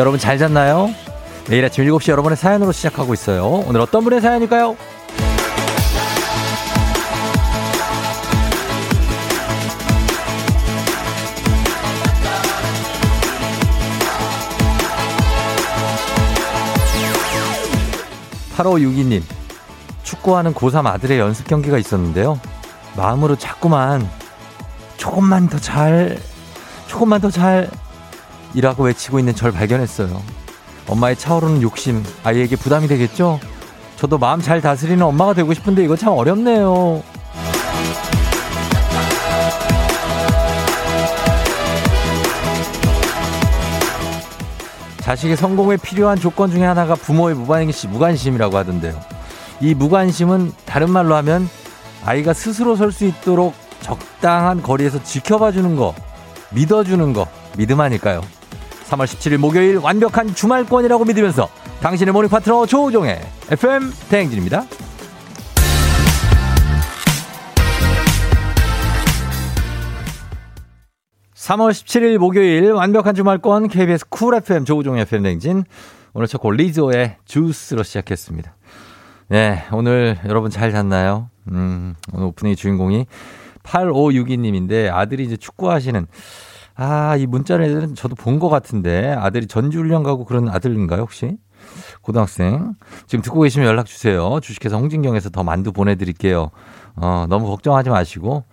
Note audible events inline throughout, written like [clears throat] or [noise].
여러분 잘 잤나요? 매일 아침 7시 여러분의 사연으로 시작하고 있어요. 오늘 어떤 분의 사연일까요? 8562님, 축구하는 고3 아들의 연습 경기가 있었는데요. 마음으로 자꾸만 조금만 더 잘, 조금만 더 잘, 이라고 외치고 있는 절 발견했어요. 엄마의 차오르는 욕심, 아이에게 부담이 되겠죠? 저도 마음 잘 다스리는 엄마가 되고 싶은데 이거 참 어렵네요. 자식의 성공에 필요한 조건 중에 하나가 부모의 무관심, 무관심이라고 하던데요. 이 무관심은 다른 말로 하면 아이가 스스로 설 수 있도록 적당한 거리에서 지켜봐 주는 거, 믿어주는 거, 믿음 아닐까요? 3월 17일 목요일 완벽한 주말권이라고 믿으면서 당신의 모닝 파트너 조우종의 FM 대행진입니다. 3월 17일 목요일 완벽한 주말권 KBS 쿨 FM 조우종의 FM 대행진 오늘 첫 곡 Lizzo의 Juice로 시작했습니다. 네, 오늘 여러분 잘 잤나요? 음, 오늘 오프닝 주인공이 8562님인데 아들이 이제 축구하시는 아, 이 문자를 저도 본 것 같은데 아들이 전주훈련 가고 그런 아들인가요, 혹시? 고등학생. 지금 듣고 계시면 연락 주세요. 주식회사 홍진경에서 더 만두 보내드릴게요. 어, 너무 걱정하지 마시고,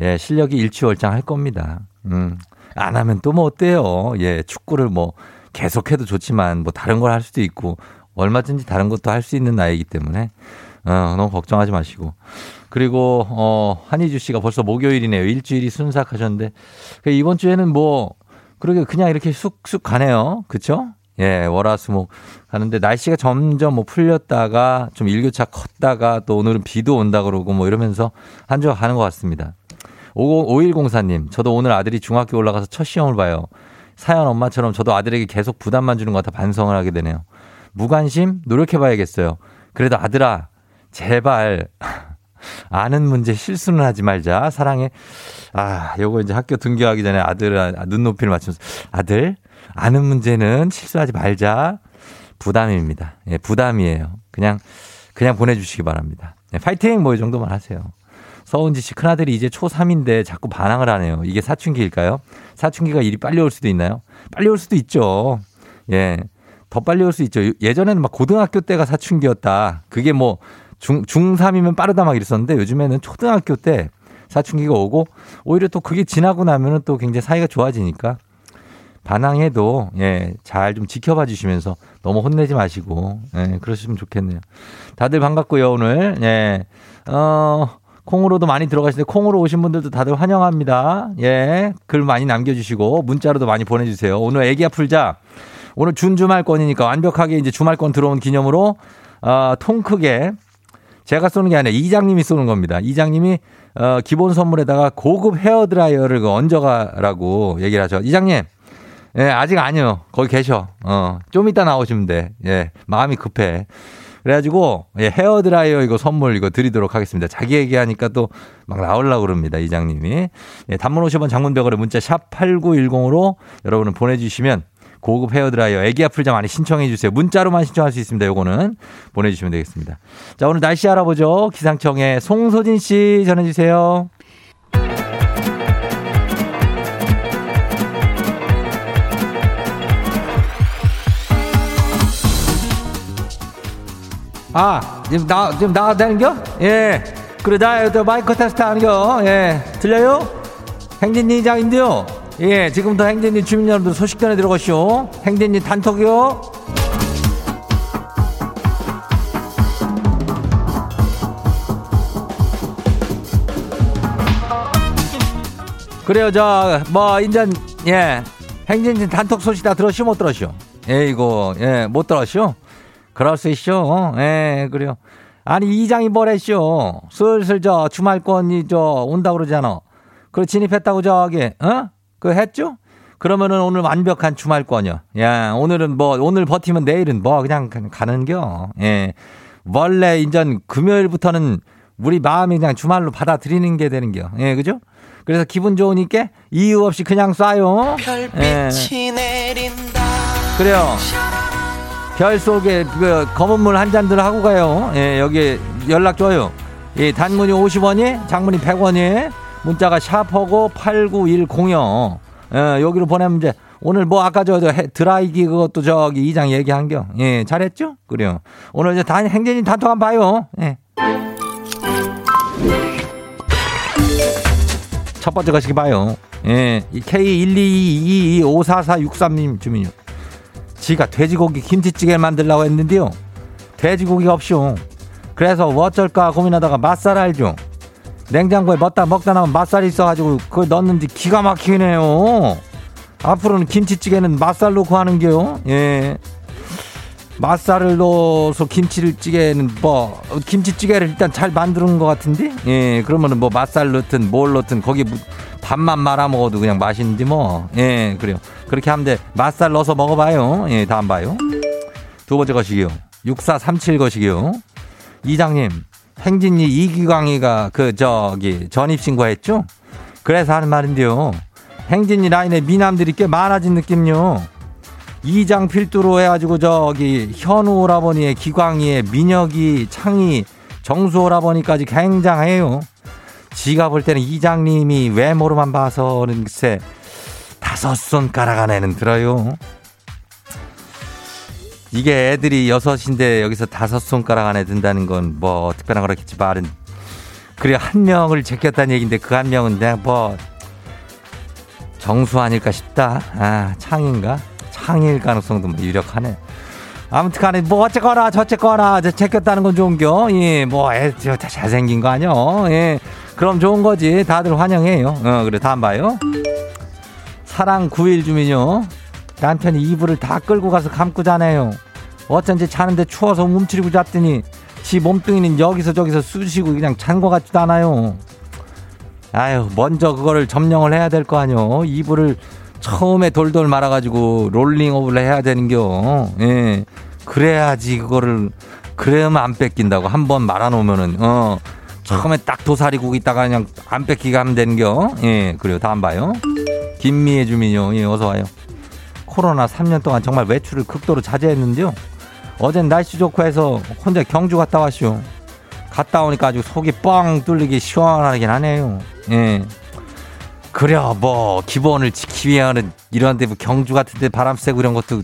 예, 실력이 일취월장 할 겁니다. 음, 안 하면 또 뭐 어때요? 예, 축구를 뭐 계속해도 좋지만 뭐 다른 걸 할 수도 있고, 얼마든지 다른 것도 할 수 있는 나이기 때문에, 어, 너무 걱정하지 마시고. 그리고 어 한희주 씨가 벌써 목요일이네요. 일주일이 순삭하셨는데 그 이번 주에는 뭐 그러게 그냥 이렇게 쑥쑥 가네요. 그쵸? 예, 월화수목 가는데 날씨가 점점 뭐 풀렸다가 좀 일교차 컸다가 또 오늘은 비도 온다 그러고 뭐 이러면서 한 주가 가는 것 같습니다. 5104님, 저도 오늘 아들이 중학교 올라가서 첫 시험을 봐요. 사연 엄마처럼 저도 아들에게 계속 부담만 주는 것 같아 반성을 하게 되네요. 무관심? 노력해봐야겠어요. 그래도 아들아, 제발 [laughs] 아는 문제 실수는 하지 말자. 사랑해. 아, 요거 이제 학교 등교하기 전에 아들 아, 눈높이를 맞추면서 아들 아는 문제는 실수하지 말자. 부담입니다. 예, 부담이에요. 그냥 그냥 보내주시기 바랍니다. 예, 파이팅 뭐 이 정도만 하세요. 서은지 씨 큰아들이 이제 초3인데 자꾸 반항을 하네요. 이게 사춘기일까요? 사춘기가 일이 빨리 올 수도 있나요? 빨리 올 수도 있죠. 예. 더 빨리 올 수 있죠. 예전에는 막 고등학교 때가 사춘기였다. 그게 뭐 중, 중3이면 빠르다 막 이랬었는데 요즘에는 초등학교 때 사춘기가 오고 오히려 또 그게 지나고 나면은 또 굉장히 사이가 좋아지니까 반항해도 예, 잘 좀 지켜봐 주시면서 너무 혼내지 마시고 예, 그러시면 좋겠네요. 다들 반갑고요, 오늘. 예. 어, 콩으로도 많이 들어가시는데 콩으로 오신 분들도 다들 환영합니다. 예. 글 많이 남겨 주시고 문자로도 많이 보내 주세요. 오늘 애기야 풀자. 오늘 준 주말권이니까 완벽하게 이제 주말권 들어온 기념으로 어, 통 크게 제가 쏘는 게 아니라 이장님이 쏘는 겁니다. 이장님이 어, 기본 선물에다가 고급 헤어 드라이어를 그 얹어가라고 얘기를 하죠. 이장님, 예, 아직 아니요. 거기 계셔. 어, 좀 이따 나오시면 돼. 예, 마음이 급해. 그래가지고 예, 헤어 드라이어 이거 선물 이거 드리도록 하겠습니다. 자기 얘기하니까 또 막 나오려고 그럽니다. 이장님이. 예, 단문 50원 장문벽으로 문자 샵 8910으로 여러분은 보내주시면 고급 헤어드라이어 애기 아플자 많이 신청해 주세요. 문자로만 신청할 수 있습니다. 요거는 보내주시면 되겠습니다. 자 오늘 날씨 알아보죠. 기상청의 송소진 씨 전해주세요. 아, 지금 나, 지금 나가도 되는겨? 예. 그래, 나, 저 마이크 테스트 하는겨? 예. 들려요? 행진이 장인데요. 예, 지금부터 행진이 주민 여러분들 소식 전해 들어가시오. 행진이 단톡이요. 그래요, 저, 뭐, 인전, 예. 행진이 단톡 소식 다 들었시오, 못 들었시오? 예, 이거, 예, 못 들었시오? 그럴 수 있쇼. 예, 그래요. 아니, 이장이 뭐랬쇼? 슬슬 저 주말권이 저 온다 그러잖아. 그 진입했다고 저기, 어? 그 했죠? 그러면은 오늘 완벽한 주말권이요. 야, 오늘은 뭐, 오늘 버티면 내일은 뭐 그냥 가는겨. 예. 원래 인전 금요일부터는 우리 마음이 그냥 주말로 받아들이는 게 되는겨. 예, 그죠? 그래서 기분 좋으니까 이유 없이 그냥 쏴요. 별빛이 예. 내린다. 그래요. 별 속에 그 검은 물 한 잔들 하고 가요. 예, 여기 연락 줘요. 예, 단문이 50원이, 장문이 100원이, 문자가 샤퍼고 89106. 예, 여기로 보내면 이제 오늘 뭐 아까 저, 저 드라이기 그것도 저기 이장 얘기한 겨. 예, 잘했죠? 그래요. 오늘 이제 단 행진이 단톡 한번 봐요. 예. 첫 번째 거시기 봐요. 예, K122225443님 주민요. 지가 돼지고기 김치찌개 만들라고 했는데요. 돼지고기가 없쇼. 그래서 뭐 어쩔까 고민하다가 맛살 알죠. 냉장고에 먹다 먹다 나면 맛살이 있어가지고 그걸 넣었는지 기가 막히네요. 앞으로는 김치찌개는 맛살 넣고 하는 게요. 예. 맛살을 넣어서 김치찌개는 뭐 김치찌개를 일단 잘 만드는 것 같은데? 예. 그러면은 뭐 맛살 넣든 뭘 넣든 거기 밥만 말아 먹어도 그냥 맛있는지 뭐 예 그래요. 그렇게 하면 돼. 맛살 넣어서 먹어봐요. 예 다음 봐요. 두 번째 것이기요. 6437 것이기요. 이장님 행진이 이기광이가 그 저기 전입 신고했죠 그래서 하는 말인데요 행진이 라인에 미남들이 꽤 많아진 느낌요 이장 필두로 해가지고 저기 현우 오라버니의 기광이의 민혁이 창희 정수 오라버니까지 굉장해요. 지가 볼 때는 이장님이 외모로만 봐서는 글쎄 다섯 손가락 안에는 들어요. 이게 애들이 여섯인데 여기서 다섯 손가락 안에 든다는 건 뭐 특별한 거라겠지 말은 그래 한 명을 제꼈다는 얘기인데 그 한 명은 내가 뭐 정수 아닐까 싶다. 아 창인가? 항일 가능성도 뭐 유력하네. 아무튼 간에 뭐 어쨌거나 저쨌거나 제꼈다는 건 좋은겨. 예, 뭐 애, 저, 잘생긴 거 아니요. 예. 그럼 좋은 거지. 다들 환영해요. 어, 그래 다음 봐요. 사랑 9일 주민요. 남편이 이불을 다 끌고 가서 감고 자네요. 어쩐지 자는데 추워서 움츠리고 잤더니 지 몸뚱이는 여기서 저기서 쑤시고 그냥 잔 거 같지도 않아요. 아유, 먼저 그거를 점령을 해야 될 거 아니요. 이불을 처음에 돌돌 말아가지고 롤링업을 해야 되는겨. 예. 그래야지 그거를 그래야만 안 뺏긴다고 한 번 말아놓으면은 어 처음에 딱 도사리고 있다가 그냥 안 뺏기게 하면 되는겨. 예. 그리고 다음 봐요. 김미애 주민요. 예. 어서 와요. 코로나 3년 동안 정말 외출을 극도로 자제했는데요. 어젠 날씨 좋고 해서 혼자 경주 갔다 왔쇼. 갔다 오니까 아주 속이 뻥 뚫리기 시원하긴 하네요. 예. 그래 뭐 기본을 지키기 위한 이런 데 뭐 경주 같은 데 바람 쐬고 이런 것도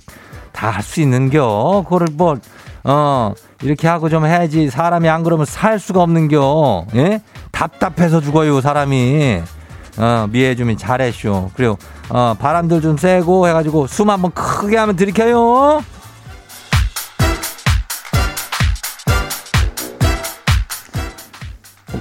다 할 수 있는겨? 그거를 뭐 어 이렇게 하고 좀 해야지 사람이 안 그러면 살 수가 없는겨? 예? 답답해서 죽어요 사람이. 어 미애 주민 잘해쇼 그리고 어 바람들 좀 쐬고 해가지고 숨 한번 크게 하면 들이켜요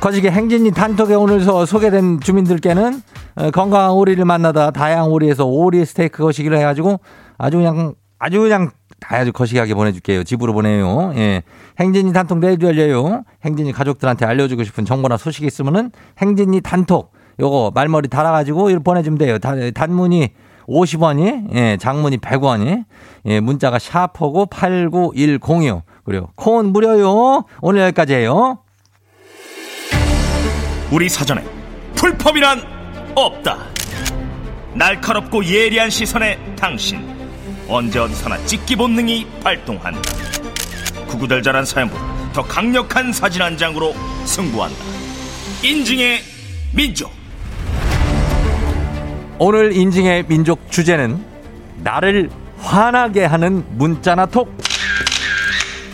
거시기 행진이 단톡에 오늘 소개된 주민들께는 어, 건강한 오리를 만나다 다양한 오리에서 오리 스테이크 거시기를 해가지고 아주 그냥 아주 그냥 아주 거시기하게 보내줄게요. 집으로 보내요. 예. 행진이 단톡 내일도 열려요. 행진이 가족들한테 알려주고 싶은 정보나 소식이 있으면은 행진이 단톡 요거 말머리 달아가지고 보내주면 돼요. 단문이 50원이, 예, 장문이 100원이, 예, 문자가 샤퍼고 89106. 그래요. 콘 무료요. 오늘 여기까지예요. 우리 사전에 풀펌이란 없다. 날카롭고 예리한 시선에 당신 언제 어디서나 찍기 본능이 발동한다. 구구절절한 사연보다 더 강력한 사진 한 장으로 승부한다. 인증의 민족. 오늘 인증의 민족 주제는 나를 화나게 하는 문자나 톡.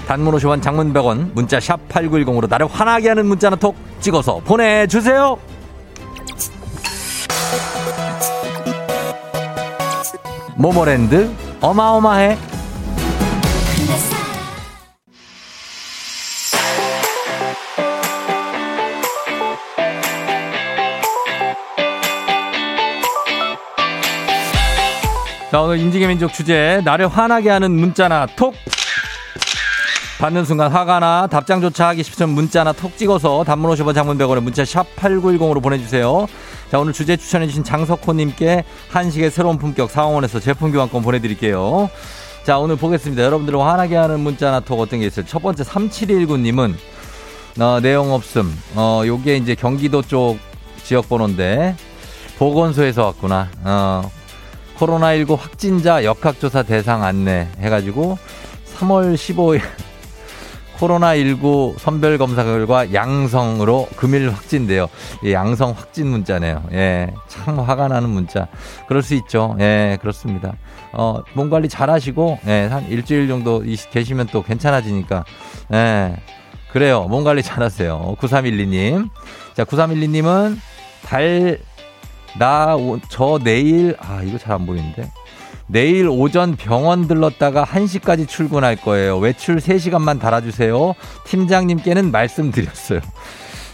단문 50원 장문 100원 문자 샵 8910으로 나를 화나게 하는 문자나 톡 찍어서 보내주세요. 모모랜드 어마어마해 자 오늘 인지의 민족 주제 나를 화나게 하는 문자나 톡 받는 순간 화가나 답장조차 하기 싶으면 문자나 톡 찍어서 단문 50원 장문 100원에 문자 샵 8910으로 보내주세요. 자, 오늘 주제 추천해주신 장석호님께 한식의 새로운 품격 상원에서 제품 교환권 보내드릴게요. 자, 오늘 보겠습니다. 여러분들을 화나게 하는 문자나 톡 어떤 게 있어요? 첫 번째 3719님은 어, 내용 없음. 어, 요게 이제 경기도 쪽 지역 번호인데 보건소에서 왔구나. 어, 코로나19 확진자 역학조사 대상 안내 해가지고 3월 15일 코로나19 선별 검사 결과 양성으로 금일 확진돼요. 예, 양성 확진 문자네요. 예, 참 화가 나는 문자. 그럴 수 있죠. 예, 그렇습니다. 어, 몸 관리 잘 하시고, 예, 한 일주일 정도 계시면 또 괜찮아지니까, 예, 그래요. 몸 관리 잘 하세요. 9312님. 자, 9312님은 달, 나, 저 내일, 아, 이거 잘 안 보이는데. 내일 오전 병원 들렀다가 1시까지 출근할 거예요. 외출 3시간만 달아주세요. 팀장님께는 말씀드렸어요.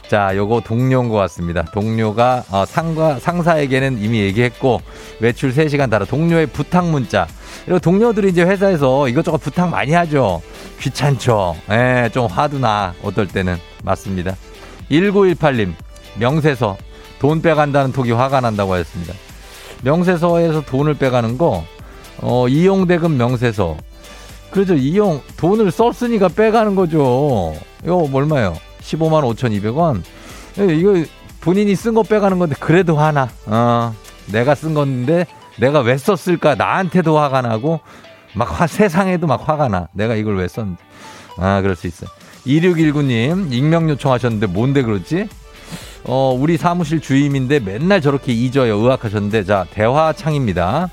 자, 요거 동료인 것 같습니다. 동료가 어, 상과, 상사에게는 이미 얘기했고 외출 3시간 달아 동료의 부탁 문자. 이거 동료들이 이제 회사에서 이것저것 부탁 많이 하죠. 귀찮죠. 예, 좀 화도 나. 어떨 때는 맞습니다. 1918님 명세서 돈 빼간다는 톡이 화가 난다고 하셨습니다. 명세서에서 돈을 빼가는 거 어, 이용대금 명세서. 그렇죠. 이용, 돈을 썼으니까 빼가는 거죠. 이거 얼마예요? 15만 5,200원? 예, 이거 본인이 쓴 거 빼가는 건데, 그래도 하나. 어, 내가 쓴 건데, 내가 왜 썼을까? 나한테도 화가 나고, 막 화, 세상에도 막 화가 나. 내가 이걸 왜 썼는지. 아, 그럴 수 있어요. 2619님, 익명 요청하셨는데, 뭔데 그렇지? 어, 우리 사무실 주임인데 맨날 저렇게 잊어요. 의학하셨는데, 자, 대화창입니다.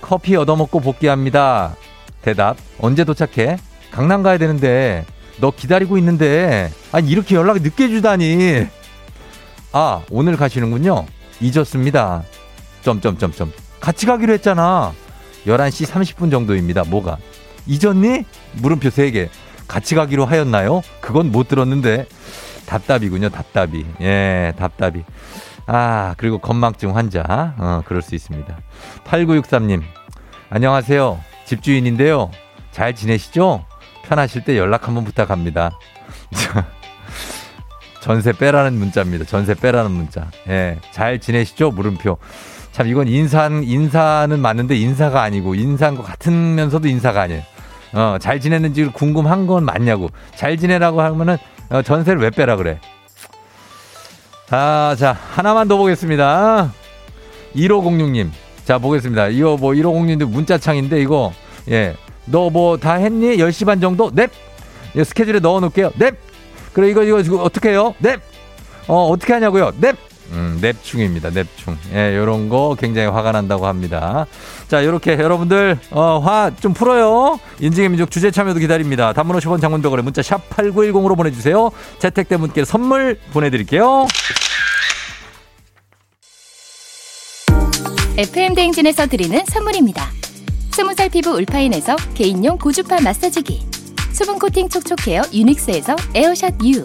커피 얻어먹고 복귀합니다. 대답. 언제 도착해? 강남 가야 되는데 너 기다리고 있는데 아니 이렇게 연락이 늦게 주다니. 아 오늘 가시는군요. 잊었습니다. 점점점점. 같이 가기로 했잖아. 11시 30분 정도입니다. 뭐가? 잊었니? 물음표 3개. 같이 가기로 하였나요? 그건 못 들었는데. 답답이군요. 답답이. 예, 답답이. 아, 그리고 건망증 환자. 어, 그럴 수 있습니다. 8963님. 안녕하세요. 집주인인데요. 잘 지내시죠? 편하실 때 연락 한번 부탁합니다. [laughs] 전세 빼라는 문자입니다. 전세 빼라는 문자. 예. 잘 지내시죠? 물음표. 참 이건 인사 인사는 맞는데 인사가 아니고 인사인 것 같으면서도 인사가 아니에요. 어, 잘 지냈는지 궁금한 건 맞냐고. 잘 지내라고 하면은 어, 전세를 왜 빼라 그래? 아, 자, 하나만 더 보겠습니다. 1506님. 자, 보겠습니다. 이거 뭐 1506님도 문자창인데 이거, 예. 너 뭐 다 했니? 10시 반 정도? 넵! 예, 스케줄에 넣어 놓을게요. 넵! 그래, 이거, 이거, 이거 어떻게 해요? 넵! 어, 어떻게 하냐고요? 넵! 음, 넵충입니다. 넵충. 예, 요런 거 굉장히 화가 난다고 합니다. 자, 요렇게 여러분들, 어, 화 좀 풀어요. 인증의 민족 주제 참여도 기다립니다. 단문 50원 장문벽으로 문자 샵 8910으로 보내주세요. 채택된 분께 선물 보내드릴게요. FM대행진에서 드리는 선물입니다. 스무살 피부 울파인에서 개인용 고주파 마사지기. 수분코팅 촉촉헤어 유닉스에서 에어샷 U.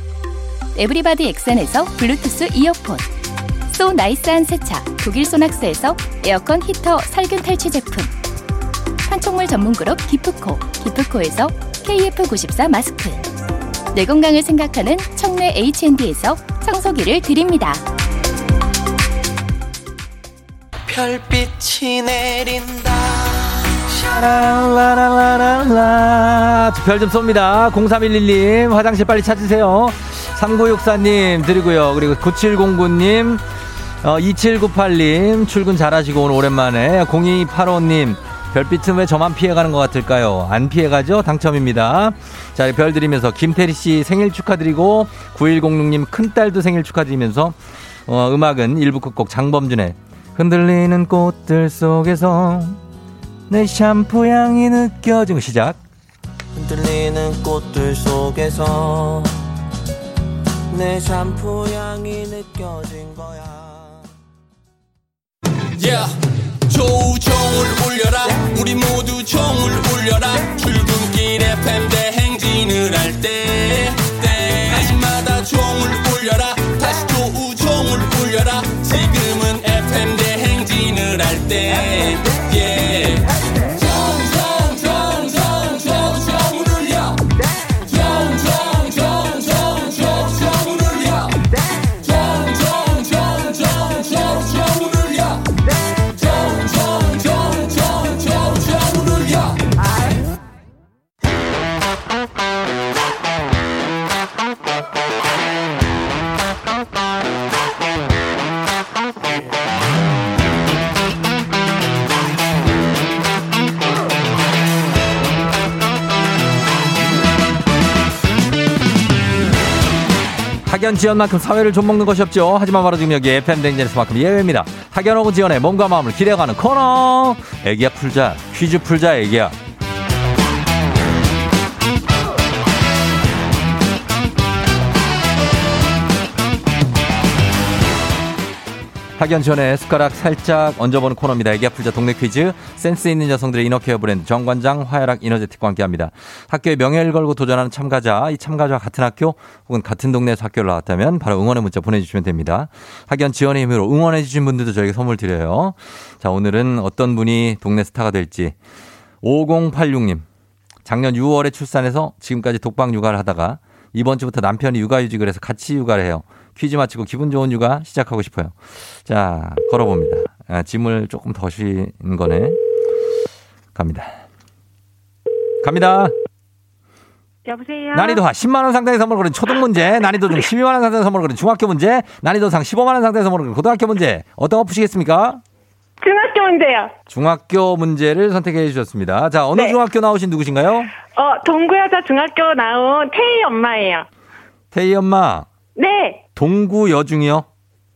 everybody 엑센에서 블루투스 이어폰 so nice한 세차 독일 소낙스에서 에어컨 히터 살균 탈취 제품 판촉물 전문 그룹 기프코 기프코에서 KF94 마스크 내 건강을 생각하는 청내 H&D에서 청소기를 드립니다. 별빛이 내린다 라라라라라. 별좀 쏩니다. 0311님, 화장실 빨리 찾으세요. 3964님 드리고요. 그리고 9709님, 어, 2798님, 출근 잘하시고 오늘 오랜만에. 0285님, 별빛은 왜 저만 피해가는 것 같을까요? 안 피해가죠? 당첨입니다. 자, 별 드리면서 김태리 씨 생일 축하드리고 9106님 큰딸도 생일 축하드리면서 어, 음악은 일부 끝곡 장범준의 흔들리는 꽃들 속에서 내 샴푸 향이 느껴지고 시작. 흔들리는 꽃들 속에서 내 샴푸 향이 느껴진 거야. Yeah. 조우종을 울려라 우리 모두 종을 울려라 출근길 FM 대행진을 할 때 때마다 종을 울려라 다시 조우종을 울려라 지금은 FM 대행진을 할때 yeah. 지연 만큼 사회를 좀 먹는 것이 없죠. 하지만 바로 지금 여기 FM 댕진에서만큼 예외입니다. 학연하고 지연의 몸과 마음을 기대어가는 코너. 애기야 풀자. 퀴즈 풀자 애기야. 학연 전에 숟가락 살짝 얹어보는 코너입니다. 애기 아플자 동네 퀴즈. 센스 있는 여성들의 이너케어 브랜드 정관장 화해락 이너제틱과 함께합니다. 학교에 명예를 걸고 도전하는 참가자, 이 참가자와 같은 학교 혹은 같은 동네에서 학교를 나왔다면 바로 응원의 문자 보내주시면 됩니다. 학연 지원의 힘으로 응원해주신 분들도 저에게 선물 드려요. 자, 오늘은 어떤 분이 동네 스타가 될지. 5086님. 작년 6월에 출산해서 지금까지 독방 육아를 하다가 이번 주부터 남편이 육아휴직을 해서 같이 육아를 해요. 퀴즈 마치고 기분 좋은 육아 시작하고 싶어요. 자, 걸어봅니다. 아, 짐을 조금 더 쉬는 거네. 갑니다. 갑니다. 여보세요. 난이도 하 10만 원 상당의 선물 거는 초등 문제, 난이도 중 12만 원 상당의 선물 거는 중학교 문제, 난이도 상 15만 원 상당의 선물 거는 고등학교 문제. 어떤 거 푸시겠습니까? 중학교 문제요. 중학교 문제를 선택해 주셨습니다. 자, 어느 네. 중학교 나오신 누구신가요? 어, 동구여자 중학교 나온 태희 엄마예요. 태희 엄마, 네. 동구 여중이요.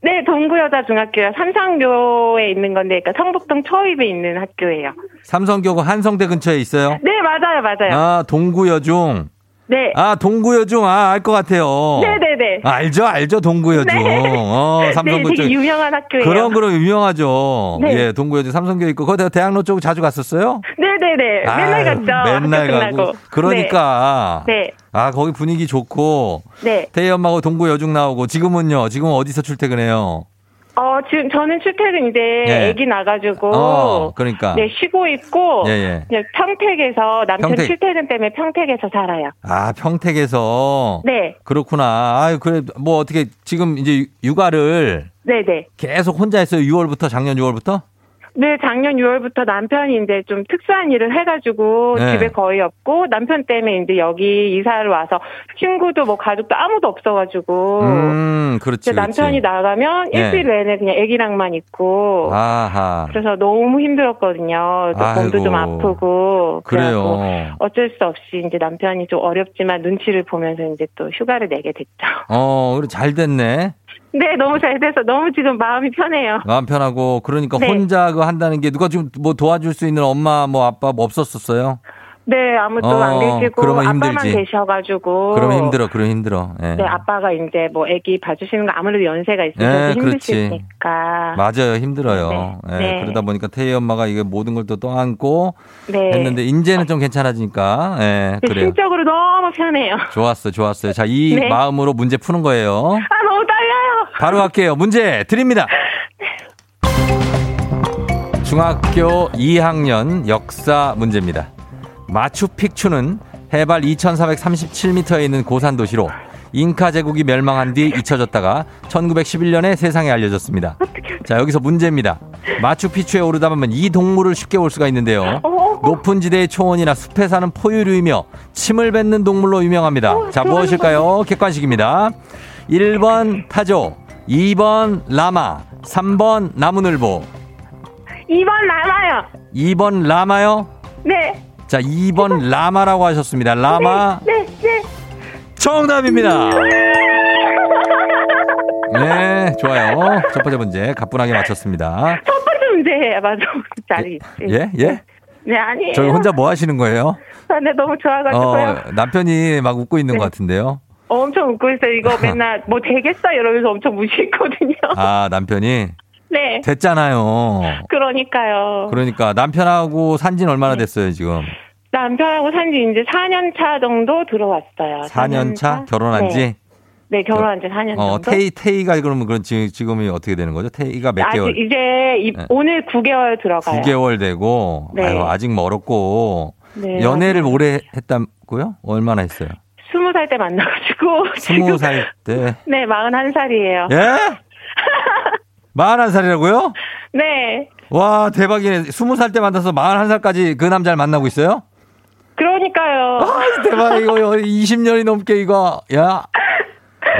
네, 동구여자 중학교요. 삼성교에 있는 건데, 그러니까 성북동 초입에 있는 학교예요. 삼성교구 한성대 근처에 있어요. 네, 맞아요, 맞아요. 아, 동구 여중. 네. 아, 동구 여중. 아, 알 것 같아요. 네네 네. 아, 알죠, 알죠, 동구 여중. 네. 어, 삼성 네. 되게 유명한 학교예요. 그럼 그럼 유명하죠. 네. 예, 동구 여중 삼성교 있고 거기 대학로 쪽 자주 갔었어요? 네네네. 맨날 아유, 갔죠. 맨날 학교 가고. 끝나고. 그러니까. 네. 아, 거기 분위기 좋고. 네. 태희 엄마하고 동구 여중 나오고 지금은요. 지금 어디서 출퇴근해요? 어, 지금 저는 출퇴근 이제 예. 애기 나가지고. 어, 그러니까. 네, 쉬고 있고. 예, 예. 평택에서 남편 평택. 출퇴근 때문에 평택에서 살아요. 아, 평택에서. 네. 그렇구나. 아유, 그래, 뭐 어떻게 지금 이제 육아를 네네. 계속 혼자 했어요. 6월부터, 작년 6월부터? 네, 작년 6월부터 남편이 이제 좀 특수한 일을 해가지고 네. 집에 거의 없고 남편 때문에 이제 여기 이사를 와서 친구도 뭐 가족도 아무도 없어가지고 음, 그렇지. 남편이 그렇지. 나가면 네. 일주일 내내 그냥 애기랑만 있고 아하. 그래서 너무 힘들었거든요. 또 몸도 좀 아이고. 아프고 그래요. 어쩔 수 없이 이제 남편이 좀 어렵지만 눈치를 보면서 이제 또 휴가를 내게 됐죠. 어, 그래, 잘 됐네. 네, 너무 잘 돼서 너무 지금 마음이 편해요. 마음 편하고, 그러니까 네. 혼자 그거 한다는 게 누가 좀 뭐 도와줄 수 있는 엄마, 뭐 아빠 뭐 없었었어요? 네, 아무도 어, 안 계시고 그러면 아빠만. 계셔가지고 그러면 힘들어, 그러면 힘들어. 예. 네, 아빠가 이제 뭐 아기 봐주시는 거 아무래도 연세가 있으셔서 네, 그렇지. 테니까. 맞아요, 힘들어요. 네, 예, 네. 그러다 보니까 태희 엄마가 이게 모든 걸 또 떠안고 네. 했는데, 이제는 좀 괜찮아지니까, 예, 네, 그래요. 심적으로 너무 편해요. 좋았어, 좋았어요. 자, 이 [laughs] 네. 마음으로 문제 푸는 거예요. 아, 너무. 바로 갈게요. 문제 드립니다. 중학교 2학년 역사 문제입니다. 마추픽추는 해발 2,437m에 있는 고산 도시로 잉카 제국이 멸망한 뒤 잊혀졌다가 1911년에 세상에 알려졌습니다. 자, 여기서 문제입니다. 마추픽추에 오르다 보면 이 동물을 쉽게 볼 수가 있는데요. 어, 높은 지대의 초원이나 숲에 사는 포유류이며 침을 뱉는 동물로 유명합니다. 어, 자. 무엇일까요? 객관식입니다. 1번 타조, 2번 라마, 3번 나무늘보, 2번 남아요. 2번 라마요? 네. 자, 2번 라마라고 하셨습니다. 라마 네, 네. 정답입니다. [laughs] 네, 좋아요. 첫 번째 문제 가뿐하게 맞췄습니다. 첫 번째 문제예요. 맞아. [laughs] 자리. 예? 예? 네, 아니에요. 저희 혼자 뭐 하시는 거예요? 아, 네, 너무 좋아가지고요. 어, 남편이 막 웃고 있는 네. 것 같은데요. 엄청 웃고 있어요. 이거 [laughs] 맨날 뭐 되겠어 이러면서 엄청 무시했거든요. [laughs] 아, 남편이 네. 됐잖아요. 그러니까요. 그러니까 남편하고 산지는 얼마나 네. 됐어요, 지금? 남편하고 산지 이제 4년 차 정도 들어왔어요. 4년 차? 결혼한 네. 지? 네, 결혼한 지 4년 어, 정도. 태희, 태희가 그러면 그런 지- 지금이 어떻게 되는 거죠? 태희가 몇 아직 개월? 이제 이- 네. 오늘 9개월 들어가요. 9개월 되고, 네. 아유, 아직 멀었고, 네, 연애를 맞아요. 오래 했다고요? 얼마나 했어요? 20살 때 만나가지고 스무 살 때. [laughs] 네, 41살이에요. 예? 41살이라고요? 네. 와, 대박이네. 20살 때 만나서 41살까지 그 남자를 만나고 있어요? 그러니까요. 아, 대박. 이거 20년이 넘게 이거. 야.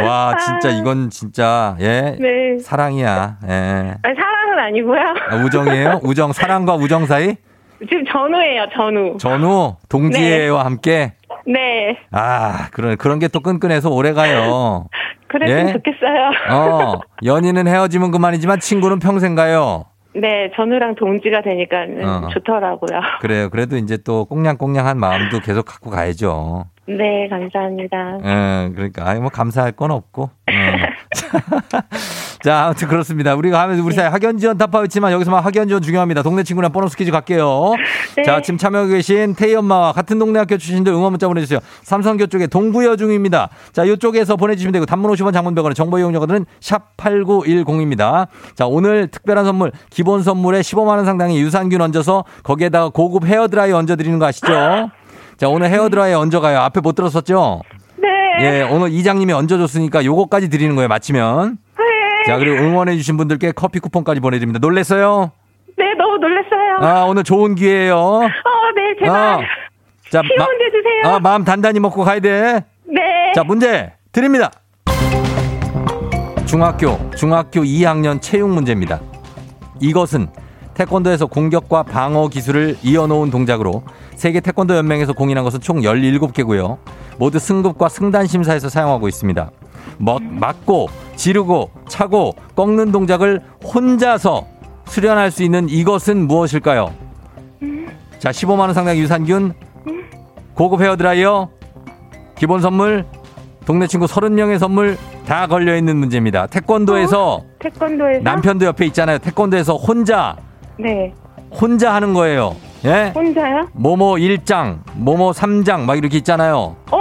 와, 진짜 이건 진짜 예. 네. 사랑이야. 예. 아니, 사랑은 아니고요. 아, 우정이에요? 우정 사랑과 우정 사이? 지금 전우예요, 전우. 전후 동지애와 함께 네. 아, 그런 그런 게 또 끈끈해서 오래 가요. [laughs] 그랬으면 예? 좋겠어요. 어, [laughs] 연인은 헤어지면 그만이지만 친구는 평생 가요. 네, 전우랑 동지가 되니까 어. 좋더라고요. 그래요. 그래도 이제 또 꽁냥꽁냥한 마음도 계속 갖고 가야죠. 네, 감사합니다. 예, 그러니까 아이 뭐 감사할 건 없고. 예. [laughs] 자, 아무튼 그렇습니다. 우리가 하면서 우리 사회 학연 지원 타파였지만 여기서만 학연 지원 중요합니다. 동네 친구랑 보너스 퀴즈 갈게요. 네. 자, 지금 참여하고 계신 태희 엄마와 같은 동네 학교 출신들 응원 문자 보내주세요. 삼성교 쪽에 동부여 중입니다. 자, 이쪽에서 보내주시면 되고 단문 50원 장문 100원의 정보 이용료들은 샵 8910입니다. 자, 오늘 특별한 선물 기본 선물에 15만 원 상당의 유산균 얹어서 거기에다가 고급 헤어드라이 얹어드리는 거 아시죠? 자, 오늘 헤어드라이 얹어가요. 앞에 못 들었었죠? 네. 예, 오늘 이장님이 얹어줬으니까 요거까지 드리는 거예요. 마치면. 네. 자, 그리고 응원해주신 분들께 커피 쿠폰까지 보내드립니다. 놀랬어요? 네, 너무 놀랐어요. 아, 오늘 좋은 기회예요. 어, 네, 제발. 어. 자, 문제 주세요. 아, 마음 단단히 먹고 가야 돼. 네. 자, 문제 드립니다. 중학교, 중학교 2학년 체육 문제입니다. 이것은 태권도에서 공격과 방어 기술을 이어놓은 동작으로 세계 태권도 연맹에서 공인한 것은 총 17개고요. 모두 승급과 승단 심사에서 사용하고 있습니다. 먹, 맞고, 지르고, 차고, 꺾는 동작을 혼자서 수련할 수 있는 이것은 무엇일까요? 자, 15만 원 상당 유산균, 고급 헤어드라이어, 기본 선물, 동네 친구 30명의 선물 다 걸려 있는 문제입니다. 태권도에서 태권도에서 남편도 옆에 있잖아요. 태권도에서 혼자 네. 혼자 하는 거예요. 예? 혼자요? 모모 1장, 모모 3장 막 이렇게 있잖아요. 어?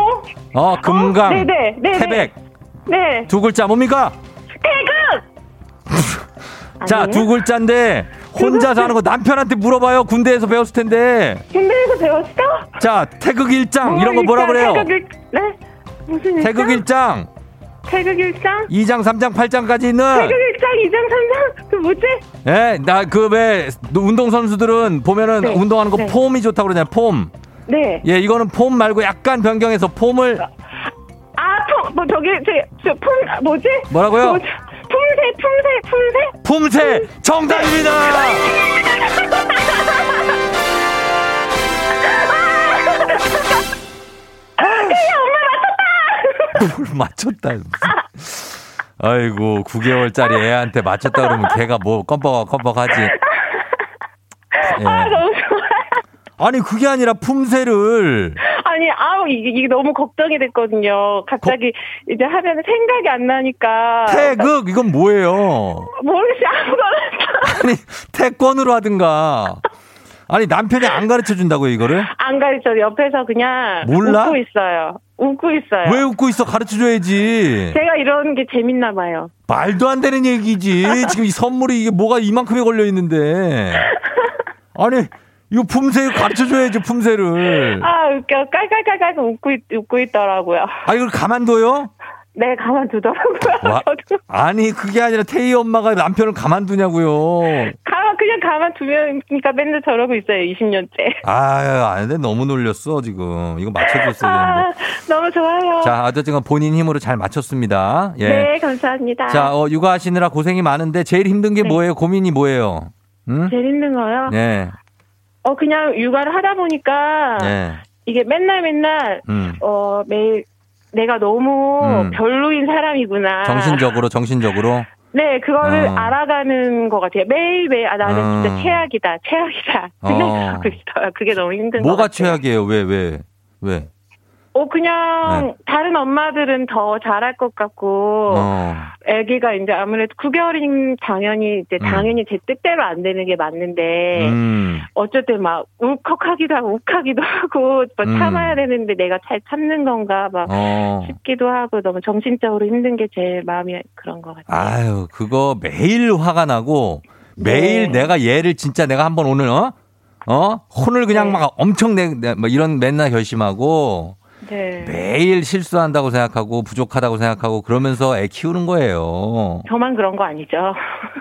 어, 금강, 어, 네네, 네네. 태백 네. 두 글자 뭡니까? 태극. [laughs] 자? 두 글자인데 혼자서 하는 거 남편한테 물어봐요. 군대에서 배웠을 텐데. 군대에서 배웠어? 자, 태극 1장 이런 거 어, 뭐라 일장, 그래요? 태극 일, 네? 무슨? 태극 1장, 태극 일장? 2장, 3장, 8장까지 있는 태극 일장, 이장, 삼장? 그 뭐지? 예, 나 그 왜 운동 선수들은 보면은 네, 운동하는 거 네. 폼이 좋다고 그러잖아요. 폼. 네. 예, 이거는 폼 말고 약간 변경해서 폼을 아, 품, 뭐, 저기, 저, 저, 품, 아, 뭐지? 뭐라고요? 뭐, 품새, 품새, 품새? 품새 정답입니다. [laughs] 뭘 맞췄다. 아이고 9개월짜리 애한테 맞췄다 그러면 걔가 뭐 껌뻑 껌뻑하지. 예. 아, 너무 좋아. 아니 그게 아니라 품새를 아니, 아우, 이게, 이게 너무 걱정이 됐거든요. 갑자기 이제 하면 생각이 안 나니까. 태극 이건 뭐예요? 모르시, 아무거나. 아니 태권으로 하든가. 아니 남편이 안 가르쳐 준다고요 이거를? 안 가르쳐. 옆에서 그냥. 몰라? 웃고 있어요. 웃고 있어요. 왜 웃고 있어 가르쳐 줘야지. 제가 이런 게 재밌나 봐요. 말도 안 되는 얘기지. [laughs] 지금 이 선물이 이게 뭐가 이만큼이 걸려 있는데. [laughs] 아니 이거 품새 가르쳐 줘야지 품새를. 아, 웃겨. 깔깔깔깔 웃고, 있, 웃고 있더라고요. 아 이걸 가만둬요? 네, 가만두더라고요. 와. 아니 그게 아니라 태희 엄마가 남편을 가만두냐고요. 가만, 그냥 그냥 가만두면니까 맨날 저러고 있어요, 20년째. 아, 아닌데 너무 놀렸어, 지금. 이거 맞춰줬어야 아. 너무 좋아요. 자, 어쨌든 본인 힘으로 잘 맞췄습니다. 예. 네, 감사합니다. 자, 어, 육아하시느라 고생이 많은데 제일 힘든 게 네. 뭐예요? 고민이 뭐예요? 응? 제일 힘든 거요? 네. 어, 그냥 육아를 하다 보니까 네. 이게 맨날 맨날, 음. 어, 매일 내가 너무 음. 별로인 사람이구나. 정신적으로, 정신적으로. 네, 그거를 어. 알아가는 것 같아요. 매일매일, 아, 나는 어. 진짜 최악이다, 최악이다. 어. [laughs] 생각하고 있어요. 그게 너무 힘든 것 뭐가 같아요. 최악이에요? 왜, 왜? 왜? 어, 그냥, 네. 다른 엄마들은 더 잘할 것 같고, 어. 애기가 이제 아무래도 9개월인 당연히 이제 음. 당연히 제 뜻대로 안 되는 게 맞는데, 음. 때막 울컥하기도 하고 욱하기도 [laughs] 하고, 뭐 음. 참아야 되는데 내가 잘 참는 건가 막 어. 싶기도 하고, 너무 정신적으로 힘든 게 제일 마음이 그런 것 같아요. 아유, 그거 매일 화가 나고 매일 네. 내가 얘를 진짜 내가 한번 오늘 어? 어? 혼을 그냥 네. 막 엄청 내, 내- 뭐 이런 맨날 결심하고 네. 매일 실수한다고 생각하고 부족하다고 생각하고 그러면서 애 키우는 거예요. 저만 그런 거 아니죠?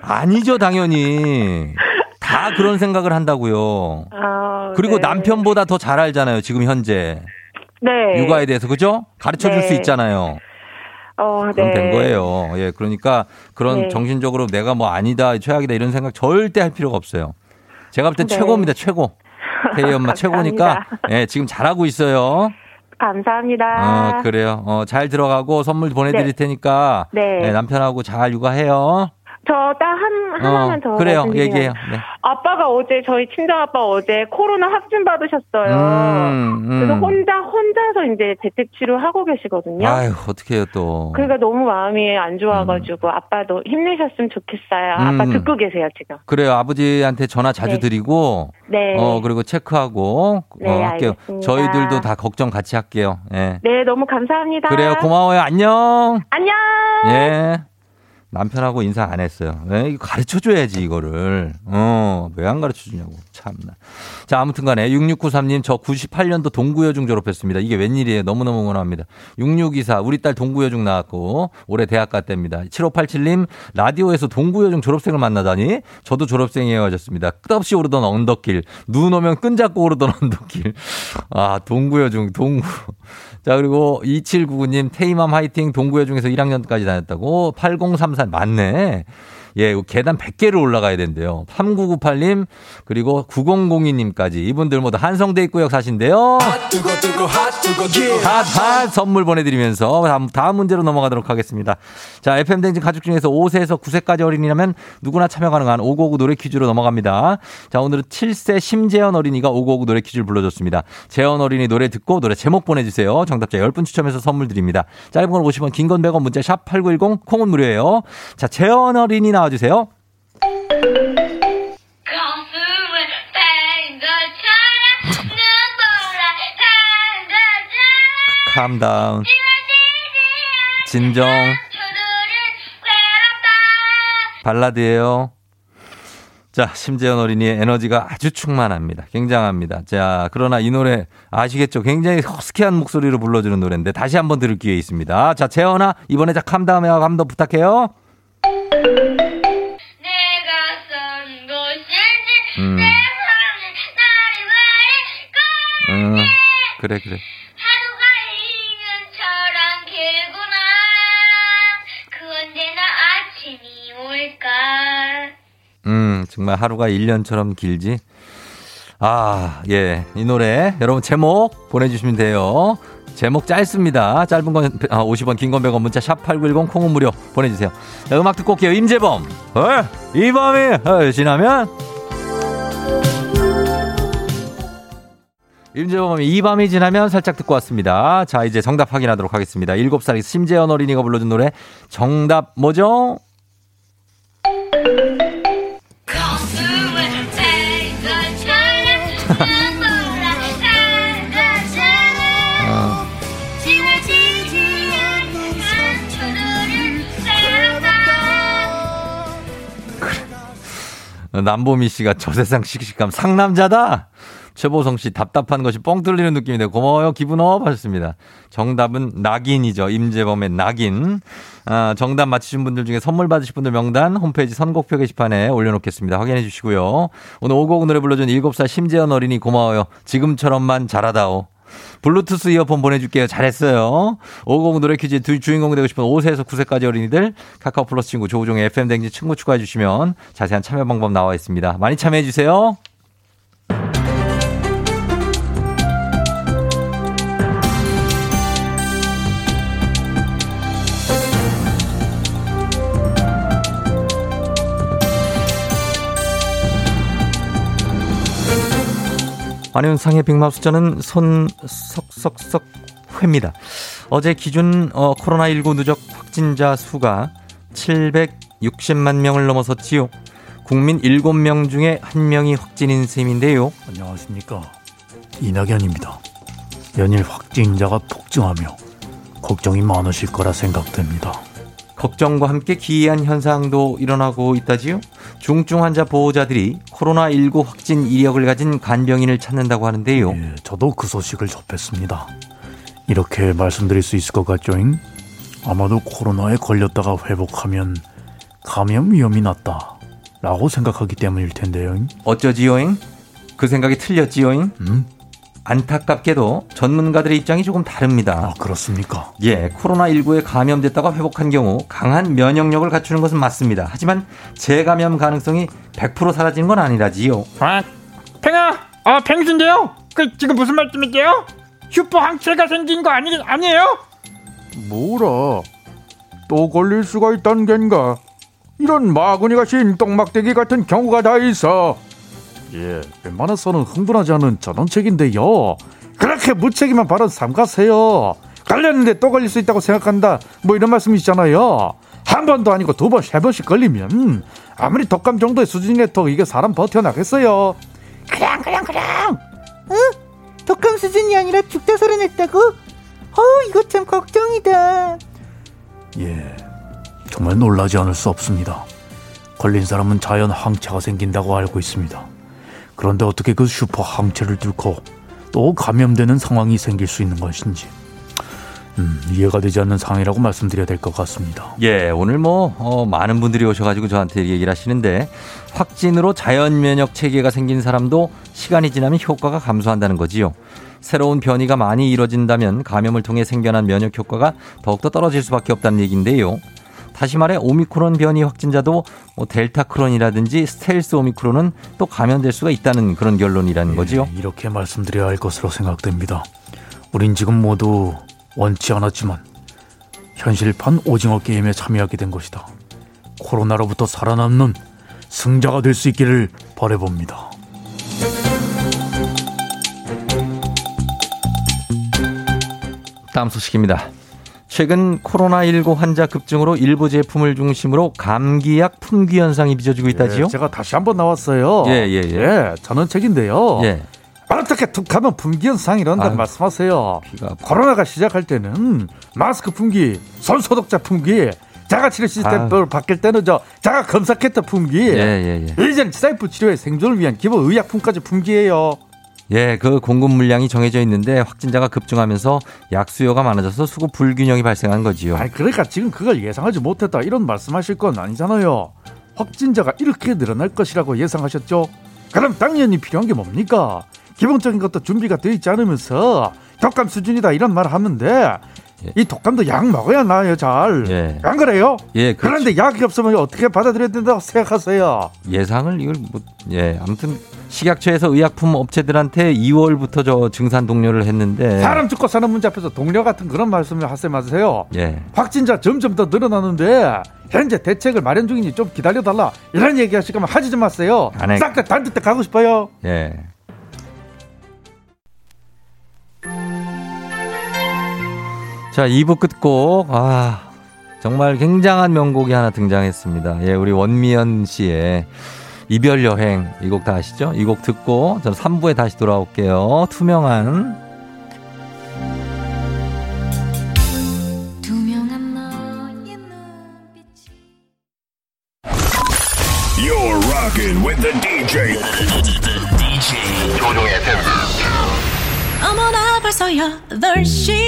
아니죠, 당연히. 다 그런 생각을 한다고요. 아, 그리고 네. 남편보다 더 잘 알잖아요, 지금 현재. 네. 육아에 대해서, 그죠? 가르쳐 줄수 네. 있잖아요. 어, 그럼 네. 된 거예요. 예, 그러니까 그런 네. 정신적으로 내가 뭐 아니다, 최악이다 이런 생각 절대 할 필요가 없어요. 제가 볼땐 네. 최고입니다, 최고. [laughs] 태희 엄마 최고니까. 예, 지금 잘하고 있어요. 감사합니다. 어, 그래요. 어, 잘 들어가고 선물 보내드릴 네. 테니까, 네. 예, 남편하고 잘 육아해요. 저 딱 한, 하나만 더. 어, 그래요. 말씀드리면 얘기해요. 네. 아빠가 어제, 저희 친정아빠 어제 코로나 확진 받으셨어요. 음, 음. 그래서 혼자, 혼자서 이제 재택 치료하고 계시거든요. 아유, 어떡해요, 또. 그러니까 너무 마음이 안 좋아가지고 아빠도 힘내셨으면 좋겠어요. 아빠 음. 듣고 계세요, 지금. 그래요. 아버지한테 전화 자주 네. 드리고, 네. 어, 그리고 체크하고, 네, 어, 할게요. 알겠습니다. 저희들도 다 걱정 같이 할게요. 예. 네, 너무 감사합니다. 그래요. 고마워요. 안녕. 안녕! 예. 남편하고 인사 안 했어요. 예, 이거 가르쳐 줘야지, 이거를. 어, 왜 안 가르쳐 주냐고. 참나. 자, 아무튼 간에 6693님, 저 98년도 동구여중 졸업했습니다. 이게 웬일이에요. 너무너무 응원합니다. 6624, 우리 딸 동구여중 나왔고, 올해 대학 갔답니다. 7587님, 라디오에서 동구여중 졸업생을 만나다니, 저도 졸업생이에요 하셨습니다. 끝없이 오르던 언덕길, 눈 오면 끈잡고 오르던 [laughs] 언덕길. 아, 동구여중, 동구. 자, 그리고 2799님, 테이맘 화이팅 동구여 중에서 1학년까지 다녔다고. 8034, 맞네. 예, 계단 100개를 올라가야 된대요. 3998님, 그리고 9002님까지. 이분들 모두 사신데요. 핫 뜨거 뜨거 핫핫 선물 보내드리면서 다음, 다음 문제로 넘어가도록 하겠습니다. 자, FM댕진 가족 중에서 5세에서 9세까지 어린이라면 누구나 참여 가능한 559 노래 퀴즈로 넘어갑니다. 자, 오늘은 7세 심재현 어린이가 559 노래 퀴즈를 불러줬습니다. 재현 어린이 노래 듣고 노래 제목 보내주세요. 정답자 10분 추첨해서 선물 드립니다. 짧은 건 50원, 긴 건 100원, 문자 샵 8910, 콩은 무료예요. 자, 재현 어린이 나 와주세요. 거슴을 뺀 것처럼 눈보라 간 것처럼 캄다운. 진정. 발라드예요. 자, 심재현 어린이의 에너지가 아주 충만합니다. 굉장합니다. 자, 그러나 이 노래 아시겠죠? 굉장히 허스키한 목소리로 불러주는 노래인데 다시 한번 들을 기회 있습니다. 자, 재현아 이번에 자 캄다음에와 감도 부탁해요. 음. 음, 그래 그래. 하루가 인연처럼 길구나 그 언제나 아침이 올까 음, 정말 하루가 1년처럼 길지. 아, 예. 이 노래 여러분 제목 보내주시면 돼요. 제목 짧습니다. 짧은 건 50원, 긴 건 100원, 문자 샵8910 콩은 무료 보내주세요. 자, 음악 듣고 올게요. 임재범. 어, 이 밤이 어, 지나면 임재범이 이 밤이 지나면 살짝 듣고 왔습니다. 자, 이제 정답 확인하도록 하겠습니다. 7살 심재현 어린이가 불러준 노래 정답 뭐죠? 상처들은 외롭다 남보미 씨가 저 세상 씩씩함 상남자다. 최보성 씨 답답한 것이 뻥 뚫리는 느낌인데 고마워요. 기분 업 하셨습니다. 정답은 낙인이죠. 임재범의 낙인. 아, 정답 맞히신 분들 중에 선물 받으실 분들 명단 홈페이지 선곡표 게시판에 올려놓겠습니다. 확인해 주시고요. 오늘 오곡 노래 불러준 7살 심재현 어린이 고마워요. 지금처럼만 잘하다오. 블루투스 이어폰 보내줄게요. 잘했어요. 50 노래 퀴즈 두 주인공 되고 싶은 5세에서 9세까지 어린이들 카카오 플러스 친구 조우종의 FM 댕지 친구 추가해 주시면 자세한 참여 방법 나와 있습니다. 많이 참여해 주세요. 환윤상의 빅마우 숫자는 손 석석석 회입니다. 어제 기준 어, 코로나19 누적 확진자 수가 760만 명을 넘어섰지요. 국민 7명 중에 1명이 확진인 셈인데요. 안녕하십니까 이낙연입니다. 연일 확진자가 폭증하며 걱정이 많으실 거라 생각됩니다. 걱정과 함께 기이한 현상도 일어나고 있다지요. 중증 환자 보호자들이 코로나19 확진 이력을 가진 간병인을 찾는다고 하는데요. 예, 저도 그 소식을 접했습니다. 이렇게 말씀드릴 수 있을 것 같죠잉? 아마도 코로나에 걸렸다가 회복하면 감염 위험이 낮다. 라고 생각하기 때문일 텐데요. 어쩌지요잉? 그 생각이 틀렸지요잉? 음? 안타깝게도 전문가들의 입장이 조금 다릅니다. 아, 그렇습니까? 예, 코로나19에 감염됐다가 회복한 경우 강한 면역력을 갖추는 것은 맞습니다. 하지만 재감염 가능성이 100% 사라지는 건 아니라지요. 아, 팽아, 아, 팽수인데요? 그, 지금 무슨 말씀이세요? 슈퍼 항체가 생긴 거 아니, 아니에요? 뭐라? 또 걸릴 수가 있다는 겐가? 이런 마구니가 신 똥막대기 같은 경우가 다 있어. 예, 웬만해서는 흥분하지 않은 전원책인데요. 그렇게 무책임한 발언 삼가세요. 걸렸는데 또 걸릴 수 있다고 생각한다. 뭐 이런 말씀이시잖아요. 한 번도 아니고 두 번, 세 번씩 걸리면 아무리 독감 정도의 수준이라도 이게 사람 버텨나겠어요. 그냥 그냥 그냥 응? 독감 수준이 아니라 죽다 살아냈다고? 어 이거 참 걱정이다 예, 정말 놀라지 않을 수 없습니다. 걸린 사람은 자연 항체가 생긴다고 알고 있습니다. 그런데 어떻게 그 슈퍼 항체를 뚫고 또 감염되는 상황이 생길 수 있는 것인지 음, 이해가 되지 않는 상황이라고 말씀드려야 될 것 같습니다. 예, 오늘 뭐 어, 많은 분들이 오셔가지고 저한테 얘기를 하시는데 확진으로 자연 면역 체계가 생긴 사람도 시간이 지나면 효과가 감소한다는 거지요. 새로운 변이가 많이 이뤄진다면 감염을 통해 생겨난 면역 효과가 더욱더 떨어질 수밖에 없다는 얘기인데요. 다시 말해 오미크론 변이 확진자도 뭐 델타 크론이라든지 스텔스 오미크론은 또 감염될 수가 있다는 그런 결론이라는 거지요. 예, 이렇게 말씀드려야 할 것으로 생각됩니다. 우린 지금 모두 원치 않았지만 현실판 오징어 게임에 참여하게 된 것이다. 코로나로부터 살아남는 승자가 될 수 있기를 바래봅니다. 다음 소식입니다. 최근 코로나19 환자 급증으로 일부 제품을 중심으로 감기약 품귀 현상이 빚어지고 있다지요? 예, 제가 다시 한번 나왔어요. 예, 예, 예. 전원책인데요. 예. 어떻게 툭 하면 품귀 현상이 아유, 말씀하세요. 코로나가 시작할 때는 마스크 품귀, 손 소독자 품귀, 자가 치료 시스템을 바뀔 때는 저 자가 검사 키트 품귀. 예, 예, 예. 이제는 사이프 치료의 생존을 위한 기본 의약품까지 품귀해요. 예, 그 공급 물량이 정해져 있는데 확진자가 급증하면서 약 수요가 많아져서 수급 불균형이 발생한 거지요. 아니 그러니까 지금 그걸 예상하지 못했다 이런 말씀하실 건 아니잖아요. 확진자가 이렇게 늘어날 것이라고 예상하셨죠? 그럼 당연히 필요한 게 뭡니까? 기본적인 것도 준비가 되어 있지 않으면서 독감 수준이다 이런 말 하는데 이 독감도 약 먹어야 나아요 잘. 예. 안 그래요? 예, 그렇죠. 그런데 약이 없으면 어떻게 받아들여야 된다고 생각하세요? 예상을 이걸 뭐, 예, 아무튼 식약처에서 의약품 업체들한테 2월부터 저 증산 동료를 했는데 사람 죽고 사는 문제 앞에서 동료 같은 그런 말씀을 하지 마세요. 예. 확진자 점점 더 늘어나는데 현재 대책을 마련 중이니 좀 기다려달라 이런 얘기 하실 거면 하지 좀 마세요. 싹 다 단뜻 때 가고 싶어요. 예. 자, 2부 끝곡, 아, 정말 굉장한 명곡이 하나 등장했습니다. 예, 우리 원미연 씨의 이별 여행. 이 곡 다 아시죠? 이 곡 듣고 저는 3부에 다시 돌아올게요. 투명한. 투명한 너의 눈빛이 You're rocking with the DJ. FM댕진 조종의 FM 어머나 벌써 8시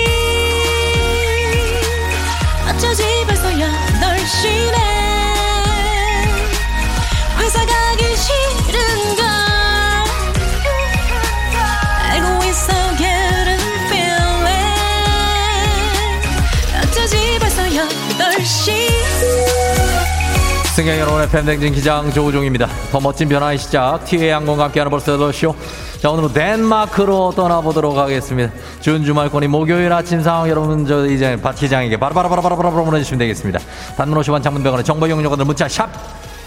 승객 여러분의 팬댕진 기장 조우종입니다. 더 멋진 변화의 시작, 티웨이 항공과 함께하는 벌써 쇼. 자, 오늘은 덴마크로 떠나보도록 하겠습니다. 준 주말권이 목요일 아침 상황 여러분, 저 이제 기장에게 바로바로바로바로바로 보내주시면 되겠습니다. 단문 50원 장문병원의 정보 이용료가들 문자 샵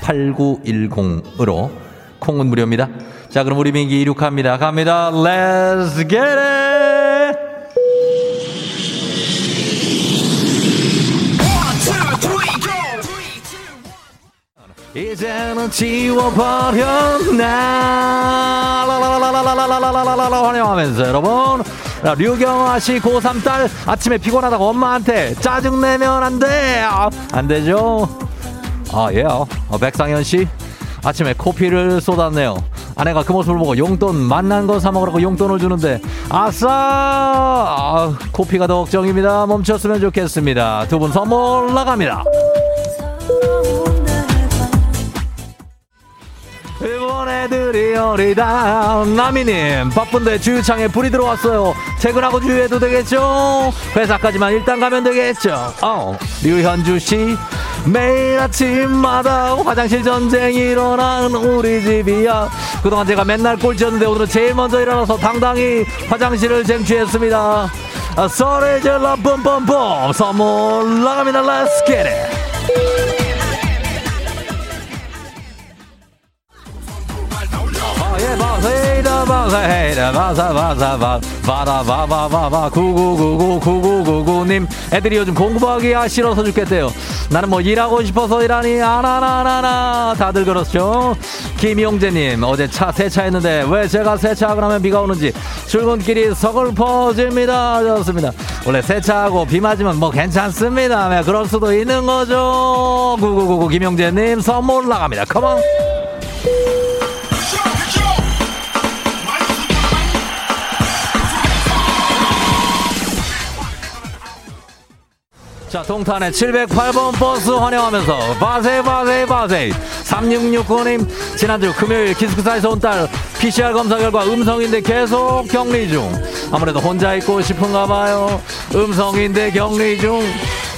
8910으로 콩은 무료입니다. 자, 그럼 우리 민기 이륙합니다. 갑니다. Let's get it! 이제는 지워버려 나 라라라라라라라라라라 환영하면서 여러분 자, 류경아 씨 고3 딸 아침에 피곤하다고 엄마한테 짜증내면 안 돼. 아, 안 되죠? 아, 예. 어, 백상현 씨 아침에 코피를 쏟았네요. 아내가 그 모습을 보고 용돈 만난 거 사 먹으라고 용돈을 주는데 아싸 아, 코피가 더 걱정입니다. 멈췄으면 좋겠습니다. 두 분 선물 나갑니다. 일본 애들이 어리다. 나미님 바쁜데 주유창에 불이 들어왔어요. 퇴근하고 주유해도 되겠죠? 회사까지만 일단 가면 되겠죠? 어, 류현주씨 매일 아침마다 화장실 전쟁이 일어나는 우리 집이야. 그동안 제가 맨날 꼴찌였는데 오늘은 제일 먼저 일어나서 당당히 화장실을 쟁취했습니다. 아, 소리 질러 뿜뿜뿜. 선물 나갑니다. Let's get 바세이다, 바세이다, 바사, 바사, 바, 바다, 바바바바, 구구구구, 구구구구님. 애들이 요즘 공부하기 아 싫어서 죽겠대요. 나는 뭐 일하고 싶어서 일하니, 아나나나나. 다들 그렇죠. 김용재님, 어제 차 세차했는데 왜 제가 세차하고 나면 비가 오는지 출근길이 서글퍼집니다. 좋습니다. 원래 세차하고 비 맞으면 뭐 괜찮습니다. 네, 그럴 수도 있는 거죠. 구구구구 김용재님 선물 나갑니다. 컴온. 자, 동탄의 708번 버스 환영하면서 바세 바세 바세 3669님 지난주 금요일 기숙사에서 온 딸 PCR 검사 결과 음성인데 계속 격리 중 아무래도 혼자 있고 싶은가 봐요 음성인데 격리 중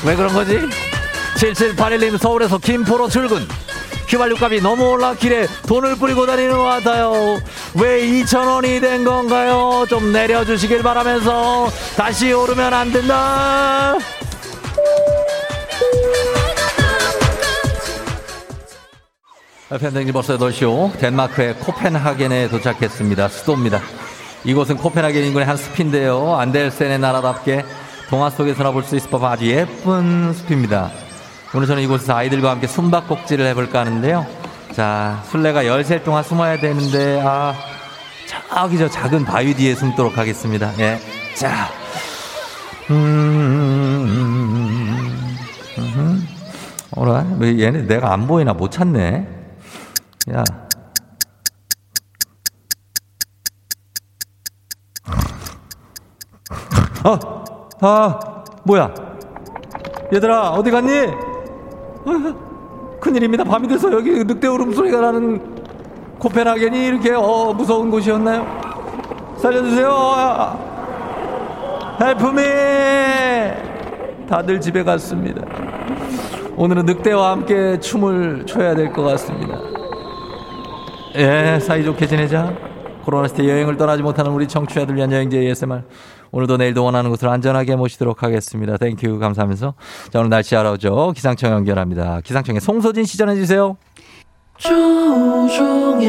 왜 그런 거지? 7781님 서울에서 김포로 출근 휘발유 값이 너무 올라 길에 돈을 뿌리고 다니는 것 같아요. 왜 2,000원이 된 건가요? 좀 내려주시길 바라면서 다시 오르면 안 된다. 팬데믹 벌써 8시오. 덴마크의 코펜하겐에 도착했습니다. 수도입니다. 이곳은 코펜하겐 인근의 한 숲인데요. 안델센의 나라답게 동화 속에서나 볼 수 있을 법한 아주 예쁜 숲입니다. 오늘 저는 이곳에서 아이들과 함께 숨바꼭질을 해볼까 하는데요. 자, 술래가 열셀 동안 숨어야 되는데, 아, 저기 저 작은 바위 뒤에 숨도록 하겠습니다. 예. 자. 음, 음, 음, 어라? 왜 얘네 내가 안 보이나 못 찾네? 야. 아, 아, 뭐야? 얘들아, 어디 갔니? 아, 큰일입니다. 밤이 돼서 여기 늑대 울음소리가 나는 코펜하겐이 이렇게 어, 무서운 곳이었나요? 살려주세요. Help me! 다들 집에 갔습니다. 오늘은 늑대와 함께 춤을 춰야 될 것 같습니다. 예, 사이좋게 지내자. 코로나 시대 여행을 떠나지 못하는 우리 청취자들 위한 여행지 ASMR. 오늘도 내일도 원하는 곳을 안전하게 모시도록 하겠습니다. Thank you 감사하면서. 자, 오늘 날씨 알아오죠. 기상청 연결합니다. 기상청에 송소진 시 전해 주세요. 조종의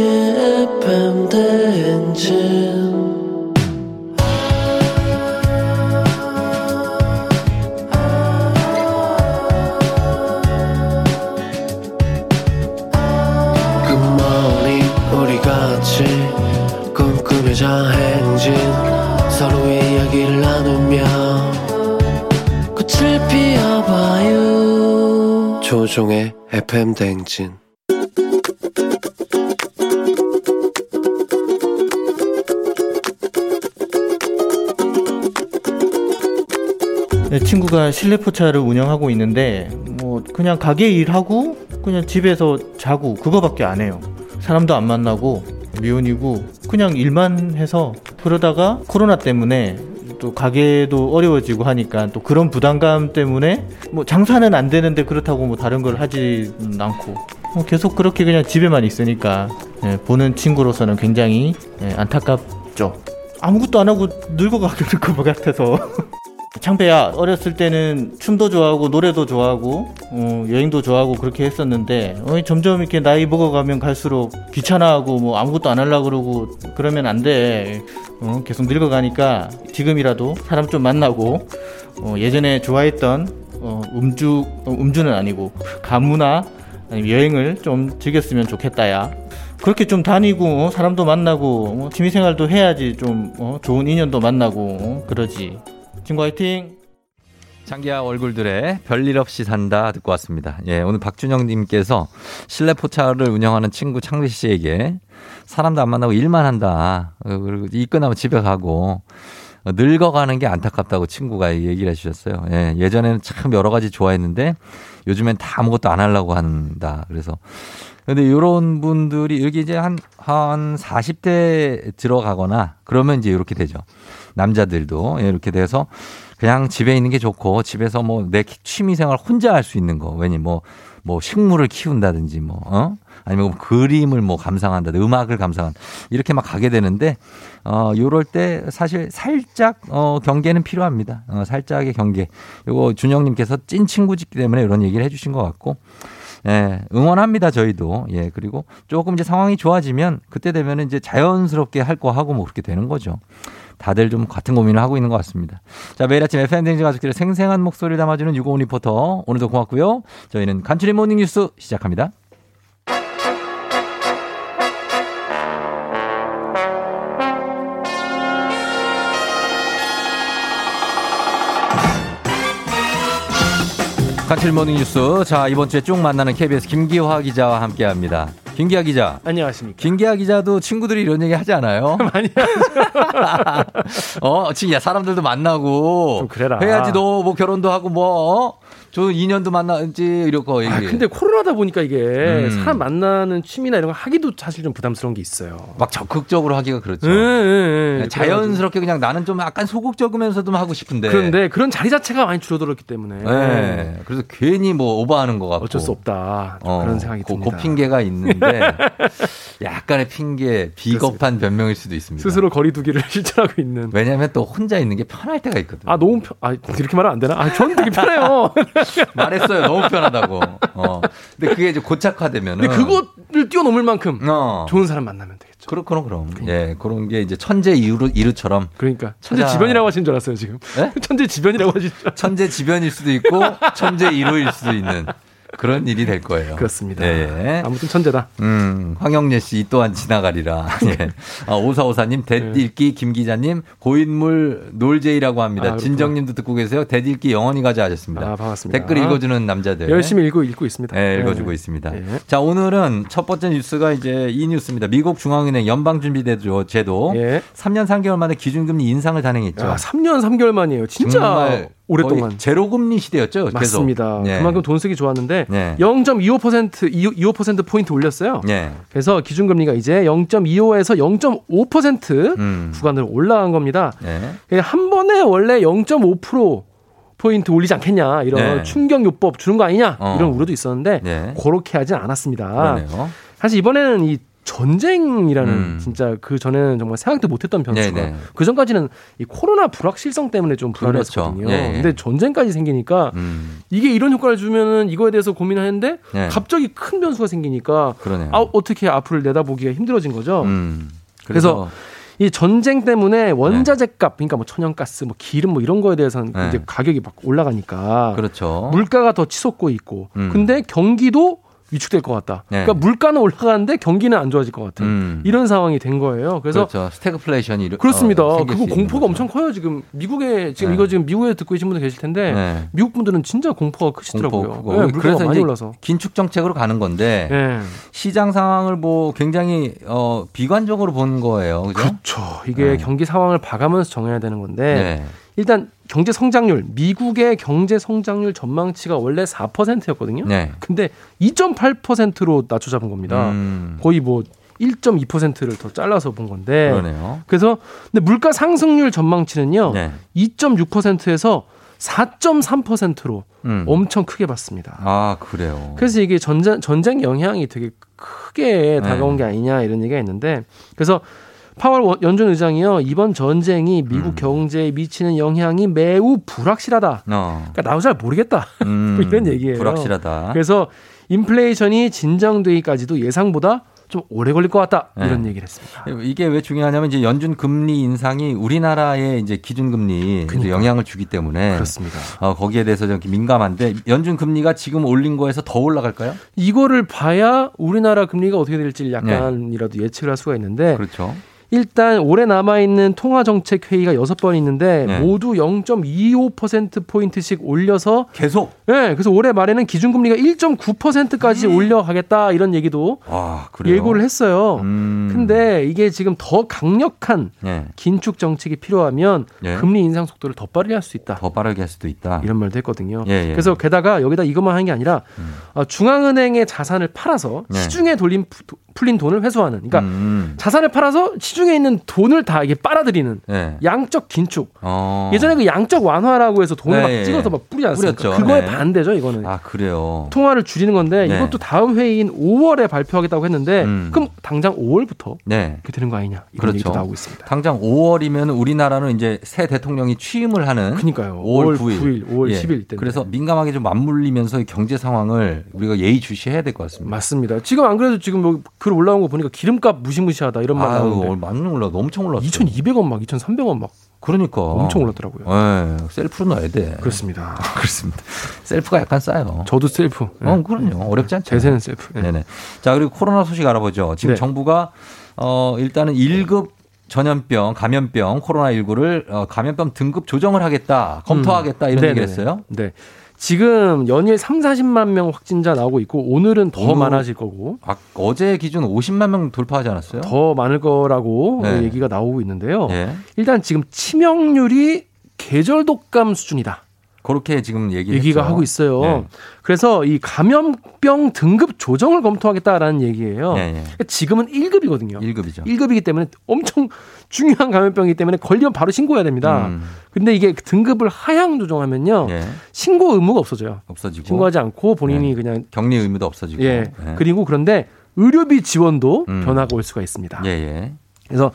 FM 대행진 조종의 FM 대행진 내 친구가 실내 포차를 운영하고 있는데 뭐 그냥 가게 일하고 그냥 집에서 자고 그거밖에 안 해요. 사람도 안 만나고 미혼이고 그냥 일만 해서 그러다가 코로나 때문에 또 가게도 어려워지고 하니까 또 그런 부담감 때문에 뭐 장사는 안 되는데 그렇다고 뭐 다른 걸 하지 않고 뭐 계속 그렇게 그냥 집에만 있으니까 예, 보는 친구로서는 굉장히 예, 안타깝죠. 아무것도 안 하고 늙어가게 될것 같아서. [laughs] 창배야 어렸을 때는 춤도 좋아하고 노래도 좋아하고 어, 여행도 좋아하고 그렇게 했었는데 어, 점점 이렇게 나이 먹어가면 갈수록 귀찮아하고 뭐 아무것도 안 하려고 그러고 그러면 안 돼. 어, 계속 늙어가니까 지금이라도 사람 좀 만나고 어, 예전에 좋아했던 어, 음주 어, 음주는 아니고 가무나 아니면 여행을 좀 즐겼으면 좋겠다야. 그렇게 좀 다니고 어, 사람도 만나고 어, 취미생활도 해야지 좀 어, 좋은 인연도 만나고 어, 그러지 친구 화이팅 장기야 얼굴들의 별일 없이 산다 듣고 왔습니다. 예, 오늘 박준영 님께서 실내 포차를 운영하는 친구 창배 씨에게 사람도 안 만나고 일만 한다. 어, 그리고 일 끝나면 집에 가고 어, 늙어가는 게 안타깝다고 친구가 얘기를 해주셨어요. 예, 예전에는 참 여러 가지 좋아했는데 요즘엔 다 아무것도 안 하려고 한다. 그래서 근데 이런 분들이 여기 이제 한, 한 40대 들어가거나 그러면 이제 이렇게 되죠. 남자들도 예, 이렇게 돼서 그냥 집에 있는 게 좋고 집에서 뭐 내 취미 생활 혼자 할 수 있는 거. 왜냐 뭐, 뭐 식물을 키운다든지 뭐, 어? 아니면 뭐 그림을 뭐 감상한다든지 음악을 감상한 이렇게 막 가게 되는데 어, 요럴 때 사실 살짝 어, 경계는 필요합니다. 어, 살짝의 경계. 요거 준영님께서 찐 친구시기 때문에 이런 얘기를 해주신 것 같고 예, 응원합니다, 저희도. 예, 그리고 조금 이제 상황이 좋아지면 그때 되면은 이제 자연스럽게 할 거 하고 뭐 그렇게 되는 거죠. 다들 좀 같은 고민을 하고 있는 것 같습니다. 자, 매일 아침 FM대행진 가족들의 생생한 목소리를 담아주는 유고온 리포터. 오늘도 고맙고요. 저희는 간추린 모닝 뉴스 시작합니다. 간추린 모닝 뉴스. 자, 이번 주에 쭉 만나는 KBS 김기화 기자와 함께 합니다. 김기화 기자. 안녕하십니까. 김기화 기자도 친구들이 이런 얘기 하지 않아요? [laughs] 많이 하죠. [laughs] 어, 지금 야, 사람들도 만나고. 좀 그래라. 해야지 너 뭐 결혼도 하고 뭐, 어? 저 인연도 만나지, 이러고 얘기. 아, 근데 코로나다 보니까 이게 음. 사람 만나는 취미나 이런 거 하기도 사실 좀 부담스러운 게 있어요. 막 적극적으로 하기가 그렇죠. 예, 예, 예. 자연스럽게 그냥 나는 좀 약간 소극적이면서도 하고 싶은데. 그런데 그런 자리 자체가 많이 줄어들었기 때문에. 네. 그래서 괜히 뭐 오버하는 것 같고. 어쩔 수 없다. 좀 어, 그런 생각이 그, 듭니다. 그 핑계가 있는데 [laughs] 약간의 핑계, 비겁한 변명일 수도 있습니다. 스스로 거리두기를 [laughs] 실천하고 있는. 왜냐하면 또 혼자 있는 게 편할 때가 있거든. 아 너무 편. 아 이렇게 말하면 안 되나? 아 저는 되게 편해요. [laughs] 말했어요. 너무 편하다고. 어. 근데 그게 이제 고착화되면은. 근데 그거를 뛰어넘을 만큼 어. 좋은 사람 만나면 되겠죠. 그럼 그럼 그럼. 예, 그런 게 이제 천재 이루 이루처럼. 그러니까 천재 지변이라고 하신 줄 알았어요 지금. 네? [laughs] 천재 지변이라고. 알았어요. 천재 지변일 수도 있고 천재 이루일 수도 있는 그런 일이 될 거예요. 그렇습니다. 예. 아무튼 천재다. 음, 황영래 씨, 이 또한 지나가리라. [laughs] 예. 아, 오사오사님, 대읽기 김 기자님, 고인물 놀제이라고 합니다. 아. 진정님도 듣고 계세요. 대읽기 영원히 가자 하셨습니다. 아, 반갑습니다. 댓글 읽어주는 남자들. 열심히 읽고 읽고 있습니다. 네, 읽어주고 있습니다. 자, 오늘은 첫 번째 뉴스가 이제 이 뉴스입니다. 미국 중앙은행 연방준비제도 제도 3년 3개월 만에 기준금리 인상을 단행했죠. 야, 3년 3개월 만이에요. 진짜 정말 오랫동안. 제로금리 시대였죠. 계속. 맞습니다. 네. 그만큼 돈 쓰기 좋았는데 네. 0.25% 25% 포인트 올렸어요. 네. 그래서 기준금리가 이제 0.25에서 0.5% 음. 구간으로 올라간 겁니다. 네. 그냥 한 번에 원래 0.5% 포인트 올리지 않겠냐 이런 네. 충격 요법 주는 거 아니냐 어. 이런 우려도 있었는데 네. 그렇게 하진 않았습니다. 그러네요. 사실 이번에는 이 전쟁이라는 음. 진짜 그 전에는 정말 생각도 못했던 변수가. 그 전까지는 이 코로나 불확실성 때문에 좀 불안했거든요. 그렇죠. 예. 근데 전쟁까지 생기니까 음. 이게 이런 효과를 주면은 이거에 대해서 고민을 했는데 네. 갑자기 큰 변수가 생기니까 그러네요. 아, 어떻게 앞을 내다보기가 힘들어진 거죠. 음. 그래서 이 전쟁 때문에 원자재 값, 그러니까 뭐 천연가스, 뭐 기름 뭐 이런 거에 대해서는 네. 이제 가격이 막 올라가니까 그렇죠. 물가가 더 치솟고 있고, 음. 근데 경기도 위축될 것 같다. 네. 그러니까 물가는 올라가는데 경기는 안 좋아질 것 같은 음. 이런 상황이 된 거예요. 그래서 그렇죠. 스태그플레이션이 그렇습니다. 어, 그거 공포가 거죠. 엄청 커요. 지금 미국에 지금 네. 이거 지금 미국에 듣고 계신 분들 계실 텐데 네. 미국 분들은 진짜 공포가 크시더라고요. 공포. 네, 물가가 그래서 많이 올라서. 긴축 정책으로 가는 건데 네. 시장 상황을 뭐 굉장히 어 비관적으로 본 거예요. 그죠? 그렇죠. 이게 네. 경기 상황을 봐가면서 정해야 되는 건데 네. 일단 경제 성장률 미국의 경제 성장률 전망치가 원래 4%였거든요. 네. 근데 2.8%로 낮춰 잡은 겁니다. 음. 거의 뭐 1.2%를 더 잘라서 본 건데. 그러네요. 그래서 근데 물가 상승률 전망치는요. 네. 2.6%에서 4.3%로 음. 엄청 크게 봤습니다. 아, 그래요. 그래서 이게 전쟁, 전쟁 영향이 되게 크게 다가온 게 아니냐 이런 얘기가 있는데 그래서 파월 원- 연준 의장이요 이번 전쟁이 미국 경제에 미치는 영향이 매우 불확실하다. 어. 그러니까 나도 잘 모르겠다. [laughs] 음, 뭐 이런 얘기예요. 불확실하다. 그래서 인플레이션이 진정되기까지도 예상보다 좀 오래 걸릴 것 같다 이런 네. 얘기를 했습니다. 이게 왜 중요하냐면 이제 연준 금리 인상이 우리나라의 이제 기준 금리에 영향을 주기 때문에 그렇습니다. 어, 거기에 대해서 좀 민감한데 연준 금리가 지금 올린 거에서 더 올라갈까요? 이거를 봐야 우리나라 금리가 어떻게 될지 약간이라도 예측을 할 수가 있는데 네. 그렇죠. 일단 올해 남아 있는 통화 정책 회의가 여섯 번 있는데 네. 모두 0.25% 포인트씩 올려서 계속 네, 그래서 올해 말에는 기준금리가 1.9%까지 올려가겠다 이런 얘기도 아? 예고를 했어요. 음. 근데 이게 지금 더 강력한 네. 긴축 정책이 필요하면 예. 금리 인상 속도를 더 빠르게 할 수 있다. 더 빠르게 할 수도 있다. 이런 말도 했거든요. 예, 음. 예. 그래서 게다가 여기다 이것만 하는 게 아니라 어, 중앙은행의 자산을 팔아서 네. 시중에 돌린 푸- 풀린 돈을 회수하는. 그러니까 음. 자산을 팔아서 시중 에 있는 돈을 다 이게 빨아들이는 네. 양적 긴축. 어. 예전에 그 양적 완화라고 해서 돈을 네, 막 예. 찍어서 막 뿌리지 않습니까? 뿌렸죠. 그거에 네. 반대죠, 이거는. 아, 그래요. 통화를 줄이는 건데 네. 이것도 다음 회의인 5월에 발표하겠다고 했는데 음. 그럼 당장 5월부터 네. 그렇게 되는 거 아니냐 이런 그렇죠. 얘기도 나오고 있습니다. 당장 5월이면 우리나라는 이제 새 대통령이 취임을 하는 그러니까요. 5월 5월 9일, 9일, 5월 10일 때인데. 그래서 민감하게 좀 맞물리면서 이 경제 상황을 우리가 예의주시해야 될 것 같습니다. 맞습니다. 지금 안 그래도 지금 뭐 글 올라온 거 보니까 기름값 무시무시하다 이런 말 나오는데 많이 올라, 엄청 올랐어. 2,200원 막 2,300원 막 그러니까 엄청 올랐더라고요. 예, 셀프로 넣어야 돼. 그렇습니다. [laughs] 그렇습니다. 셀프가 약간 싸요. 저도 셀프. 어, 그럼요. 어렵지 않죠. 대세는 셀프. 네. 네네. 자, 그리고 코로나 소식 알아보죠. 지금 네. 정부가 어, 일단은 1급 전염병, 감염병, 코로나 19를 어, 감염병 등급 조정을 하겠다, 검토하겠다 이런 음. 얘기를 네네네. 했어요. 네. 지금 연일 3, 40만 명 확진자 나오고 있고 오늘은 더 오늘- 많아질 거고 아, 어제 기준 50만 명 돌파하지 않았어요? 더 많을 거라고 네. 얘기가 나오고 있는데요. 예. 일단 지금 치명률이 계절 독감 수준이다. 그렇게 지금 얘기를 얘기가 했죠. 하고 있어요. 네. 그래서 이 감염병 등급 조정을 검토하겠다라는 얘기예요. 네, 네. 그러니까 지금은 1급이거든요. 1급이죠. 1급이기 때문에 엄청 중요한 감염병이기 때문에 걸리면 바로 신고해야 됩니다. 음. 근데 이게 등급을 하향 조정하면요. 예. 신고 의무가 없어져요. 없어지고 신고하지 않고 본인이 그냥 격리 의무도 없어지고. 예. 예. 그리고 그런데 의료비 지원도 음. 변화가 올 수가 있습니다. 예, 예. 그래서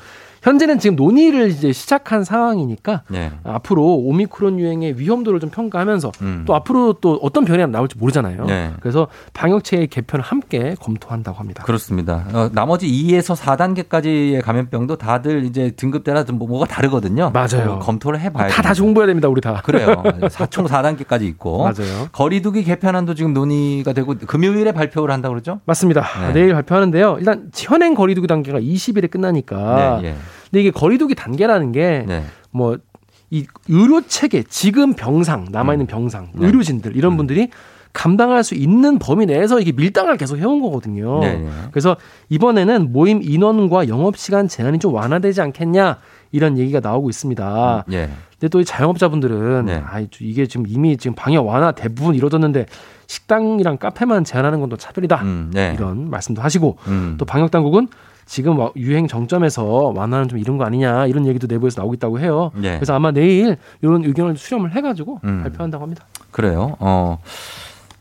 현재는 지금 논의를 이제 시작한 상황이니까 예. 앞으로 오미크론 유행의 위험도를 좀 평가하면서 음. 또 앞으로 또 어떤 변이가 나올지 모르잖아요. 네. 그래서 방역체계 개편을 함께 검토한다고 합니다. 그렇습니다. 어, 나머지 2에서 4단계까지의 감염병도 다들 이제 등급 따라 좀 뭐- 뭐가 다르거든요. 맞아요. 어, 검토를 해봐야 다 다시 공부해야 됩니다, 우리 다. 그래요. [laughs] 총 4단계까지 있고. 맞아요. 거리두기 개편안도 지금 논의가 되고 금요일에 발표를 한다고 그러죠? 맞습니다. 네. 내일 발표하는데요. 일단 현행 거리두기 단계가 20일에 끝나니까. 네, 예. 근데 이게 거리두기 단계라는 게 네. 뭐이 의료 체계 지금 병상 남아 있는 병상 네. 의료진들 이런 분들이 감당할 수 있는 범위 내에서 이게 밀당을 계속 해온 거거든요. 네, 네. 그래서 이번에는 모임 인원과 영업 시간 제한이 좀 완화되지 않겠냐 이런 얘기가 나오고 있습니다. 예. 근데 또 이 자영업자분들은 네. 아 이게 지금 이미 지금 방역 완화 대부분 이루어졌는데 식당이랑 카페만 제한하는 건 또 차별이다 음, 네. 이런 말씀도 하시고 음. 또 방역 당국은 지금 와- 유행 정점에서 완화는 좀 이런 거 아니냐 이런 얘기도 내부에서 나오고 있다고 해요. 네. 그래서 아마 내일 이런 의견을 수렴을 해가지고 음. 발표한다고 합니다. 그래요. 어.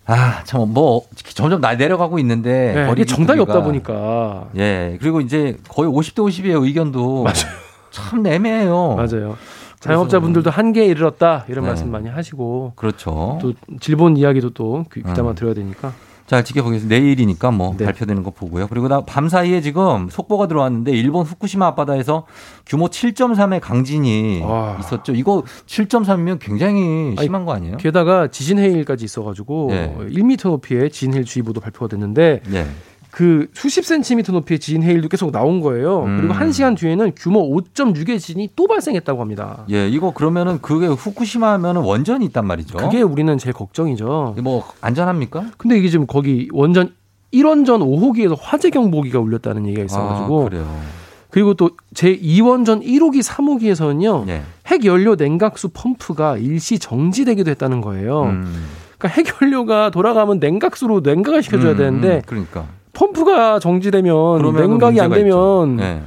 아, 참, 뭐, 점점 나 내려가고 있는데. 네, 이게. 정답이 없다 보니까 예. 그리고 이제 거의 50대 50이에요, 의견도. [laughs] 맞아요. 참 애매해요. 맞아요. 자영업자분들도 한계에 이르렀다 이런 네. 말씀 많이 하시고 그렇죠. 또 질본 이야기도 또 귀- 귀담아 음. 들어야 되니까 잘 지켜보겠습니다. 내일이니까 뭐 네. 발표되는 거 보고요. 그리고 나밤 사이에 지금 속보가 들어왔는데 일본 후쿠시마 앞바다에서 규모 7.3의 강진이 와. 있었죠. 이거 7.3이면 굉장히 아니, 심한 거 아니에요? 게다가 지진 해일까지 있어가지고 네. 1m 높이의 지진 해일 주의보도 발표가 됐는데 네. 그 수십 센티미터 높이의 지진 해일도 계속 나온 거예요. 음. 그리고 한 시간 뒤에는 규모 5.6의 지진이 또 발생했다고 합니다. 예, 이거 그러면은 그게 후쿠시마 하면은 원전이 있단 말이죠. 그게 우리는 제일 걱정이죠. 뭐 안전합니까? 근데 이게 지금 거기 원전 1원전 5호기에서 화재 경보기가 울렸다는 얘기가 있어가지고 아, 그래요. 그리고 또 제 2원전 1호기 3호기에서는요. 예. 핵 연료 냉각수 펌프가 일시 정지되기도 했다는 거예요. 음. 그러니까 핵 연료가 돌아가면 냉각수로 냉각을 시켜줘야 음, 되는데 음, 그러니까. 펌프가 정지되면 냉각이 안 되면. 네.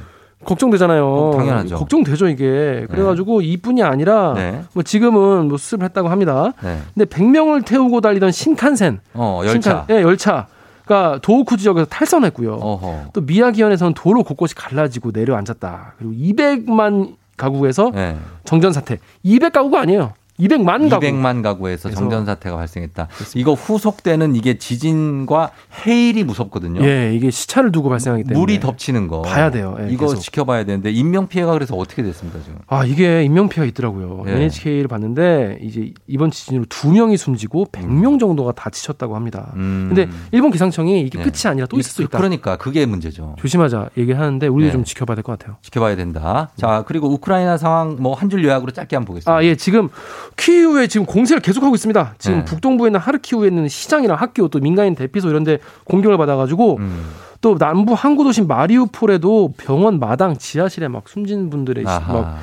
걱정되잖아요. 어, 당연하죠. 걱정되죠 이게. 그래가지고 이뿐이 아니라 네. 뭐 지금은 뭐 수습을 했다고 합니다. 네. 근데 100명을 태우고 달리던 신칸센, 어, 열차. 신칸- 예, 열차 가 도호쿠 지역에서 탈선했고요. 어허. 또 미야기현에서는 도로 곳곳이 갈라지고 내려앉았다. 그리고 200만 가구에서 네. 정전 사태. 200 가구가 아니에요. 200만 가구. 200만 가구에서 정전 사태가 발생했다. 이거 후속되는 이게 지진과 해일이 무섭거든요. 예, 이게 시차를 두고 발생하기 때문에 물이 덮치는 거. 봐야 돼요. 예, 이거 계속. 지켜봐야 되는데 인명 피해가 그래서 어떻게 됐습니다 지금? 아, 이게 인명 피해가 있더라고요. 예. NHK를 봤는데 이제 이번 지진으로 두 명이 숨지고 100명 정도가 다치셨다고 합니다. 음. 근데 일본 기상청이 이게 네. 끝이 아니라 또 있을 수 있다. 그러니까 그게 문제죠. 조심하자 얘기하는데 우리도 네. 좀 지켜봐야 될 것 같아요. 지켜봐야 된다. 자 그리고 우크라이나 상황 뭐 한 줄 요약으로 짧게 한번 보겠습니다. 아, 예, 지금 키이우에 지금 공세를 계속하고 있습니다. 지금 네. 북동부에 있는 하르키우에 있는 시장이랑 학교 또 민간인 대피소 이런 데 공격을 받아가지고 음. 또 남부 항구 도시 마리우폴에도 병원 마당 지하실에 막 숨진 분들의 시- 아하. 막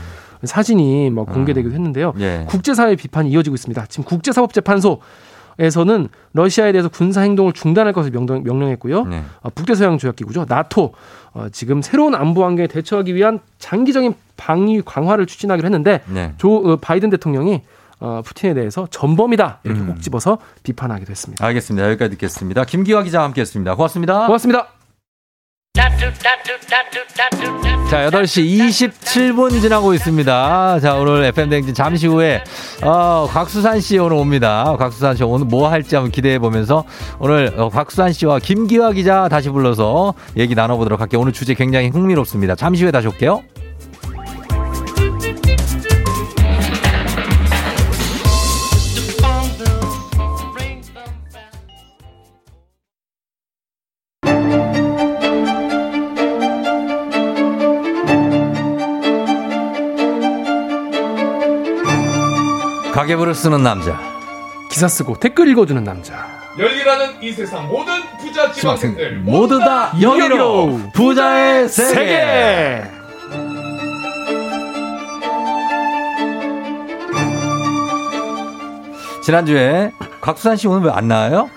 사진이 막 공개되기도 했는데요. 예. 국제사회 비판이 이어지고 있습니다. 지금 국제사법재판소 에서는 러시아에 대해서 군사 행동을 중단할 것을 명령, 명령 했고요. 네. 어, 북대서양 조약기구죠. 나토 어, 지금 새로운 안보 환경에 대처하기 위한 장기적인 방위 강화를 추진하기로 했는데 네. 조 어, 바이든 대통령이 어, 푸틴에 대해서 전범이다 이렇게 음. 꼭 집어서 비판하기도 했습니다. 알겠습니다. 여기까지 듣겠습니다. 김기화 기자와 함께했습니다. 고맙습니다. 고맙습니다. 자, 8시 27분 지나고 있습니다. 자, 오늘 FM대행진 잠시 후에, 어, 곽수산 씨 오늘 옵니다. 곽수산 씨 오늘 뭐 할지 한번 기대해 보면서 오늘 어, 곽수산 씨와 김기화 기자 다시 불러서 얘기 나눠보도록 할게요. 오늘 주제 굉장히 흥미롭습니다. 잠시 후에 다시 올게요. 가계부를 쓰는 남자. 기사 쓰고 댓글 읽어주는 남자. 열일하는 이 세상 모든 부자 지망생들 모두 다 여기로 부자의 세계. 지난주에 곽수산 씨 오늘 왜 안 나와요?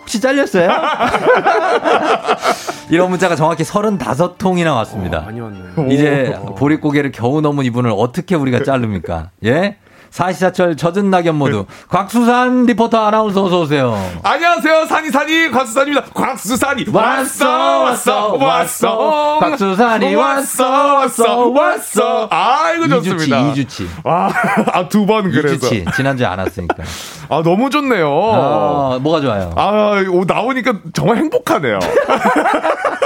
혹시 잘렸어요? [laughs] 이런 문자가 정확히 35통이나 왔습니다. 많이 왔네요. 이제 보릿고개를 겨우 넘은 이분을 어떻게 우리가 자릅니까? 예? 사시사철 젖은 낙엽 모두 곽수산 리포터 아나운서 어서 오세요. 안녕하세요 산이산이 곽수산입니다 곽수산이 왔어, 왔어, 왔어. 곽수산이 왔어, 왔어, 왔어. 아이고 좋습니다 이주치. 아두 번 그래서 이주치. 지난주에 안 왔으니까. [laughs] 아 너무 좋네요 아, 뭐가 좋아요? 아 오, 나오니까 정말 행복하네요 [laughs]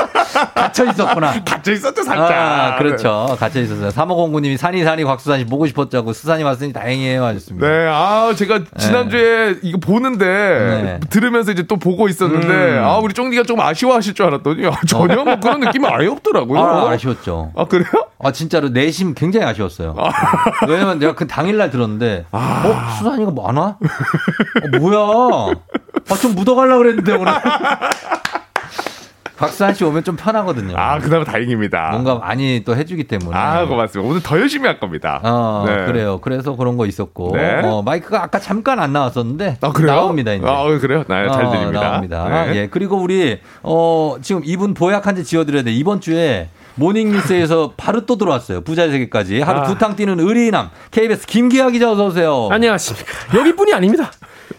갇혀 있었구나. [laughs] 갇혀 있었죠 살짝 아, 그렇죠. 갇혀 있었어요. 3509님이 산이 산이 곽수산이 보고 싶었자고 수산이 왔으니 다행이에요 하셨습니다. 네, 아, 제가 지난주에 이거 보는데, 네. 들으면서 이제 또 보고 있었는데, 음. 아, 우리 쫑디가 좀 아쉬워하실 줄 알았더니, 아, 전혀 뭐 그런 느낌이 아예 없더라고요. 아, 아쉬웠죠. 아, 그래요? 아, 진짜로 내심 굉장히 아쉬웠어요. [laughs] 왜냐면 내가 그 당일날 들었는데, 아. 어, 수산이가 많아? 어, 뭐야? 아, 좀 묻어가려고 그랬는데, 오늘. [laughs] 박수한 씨 오면 좀 편하거든요. 아, 그나마 다행입니다. 뭔가 많이 또 해주기 때문에. 아, 고맙습니다. 오늘 더 열심히 할 겁니다. 어, 네. 그래요. 그래서 그런 거 있었고. 네. 어, 마이크가 아까 잠깐 안 나왔었는데. 아, 그래요? 나옵니다, 이제. 아, 그래요? 네, 잘 어, 들립니다. 나옵니다. 네. 예. 그리고 우리, 어, 지금 이분 보약 한제 지어드려야 돼. 이번 주에 모닝뉴스에서 [laughs] 바로 또 들어왔어요. 부자의 세계까지. 하루 아. 두탕 뛰는 의리남. KBS 김기아 기자 어서오세요. 안녕하십니까. 여기뿐이 아닙니다.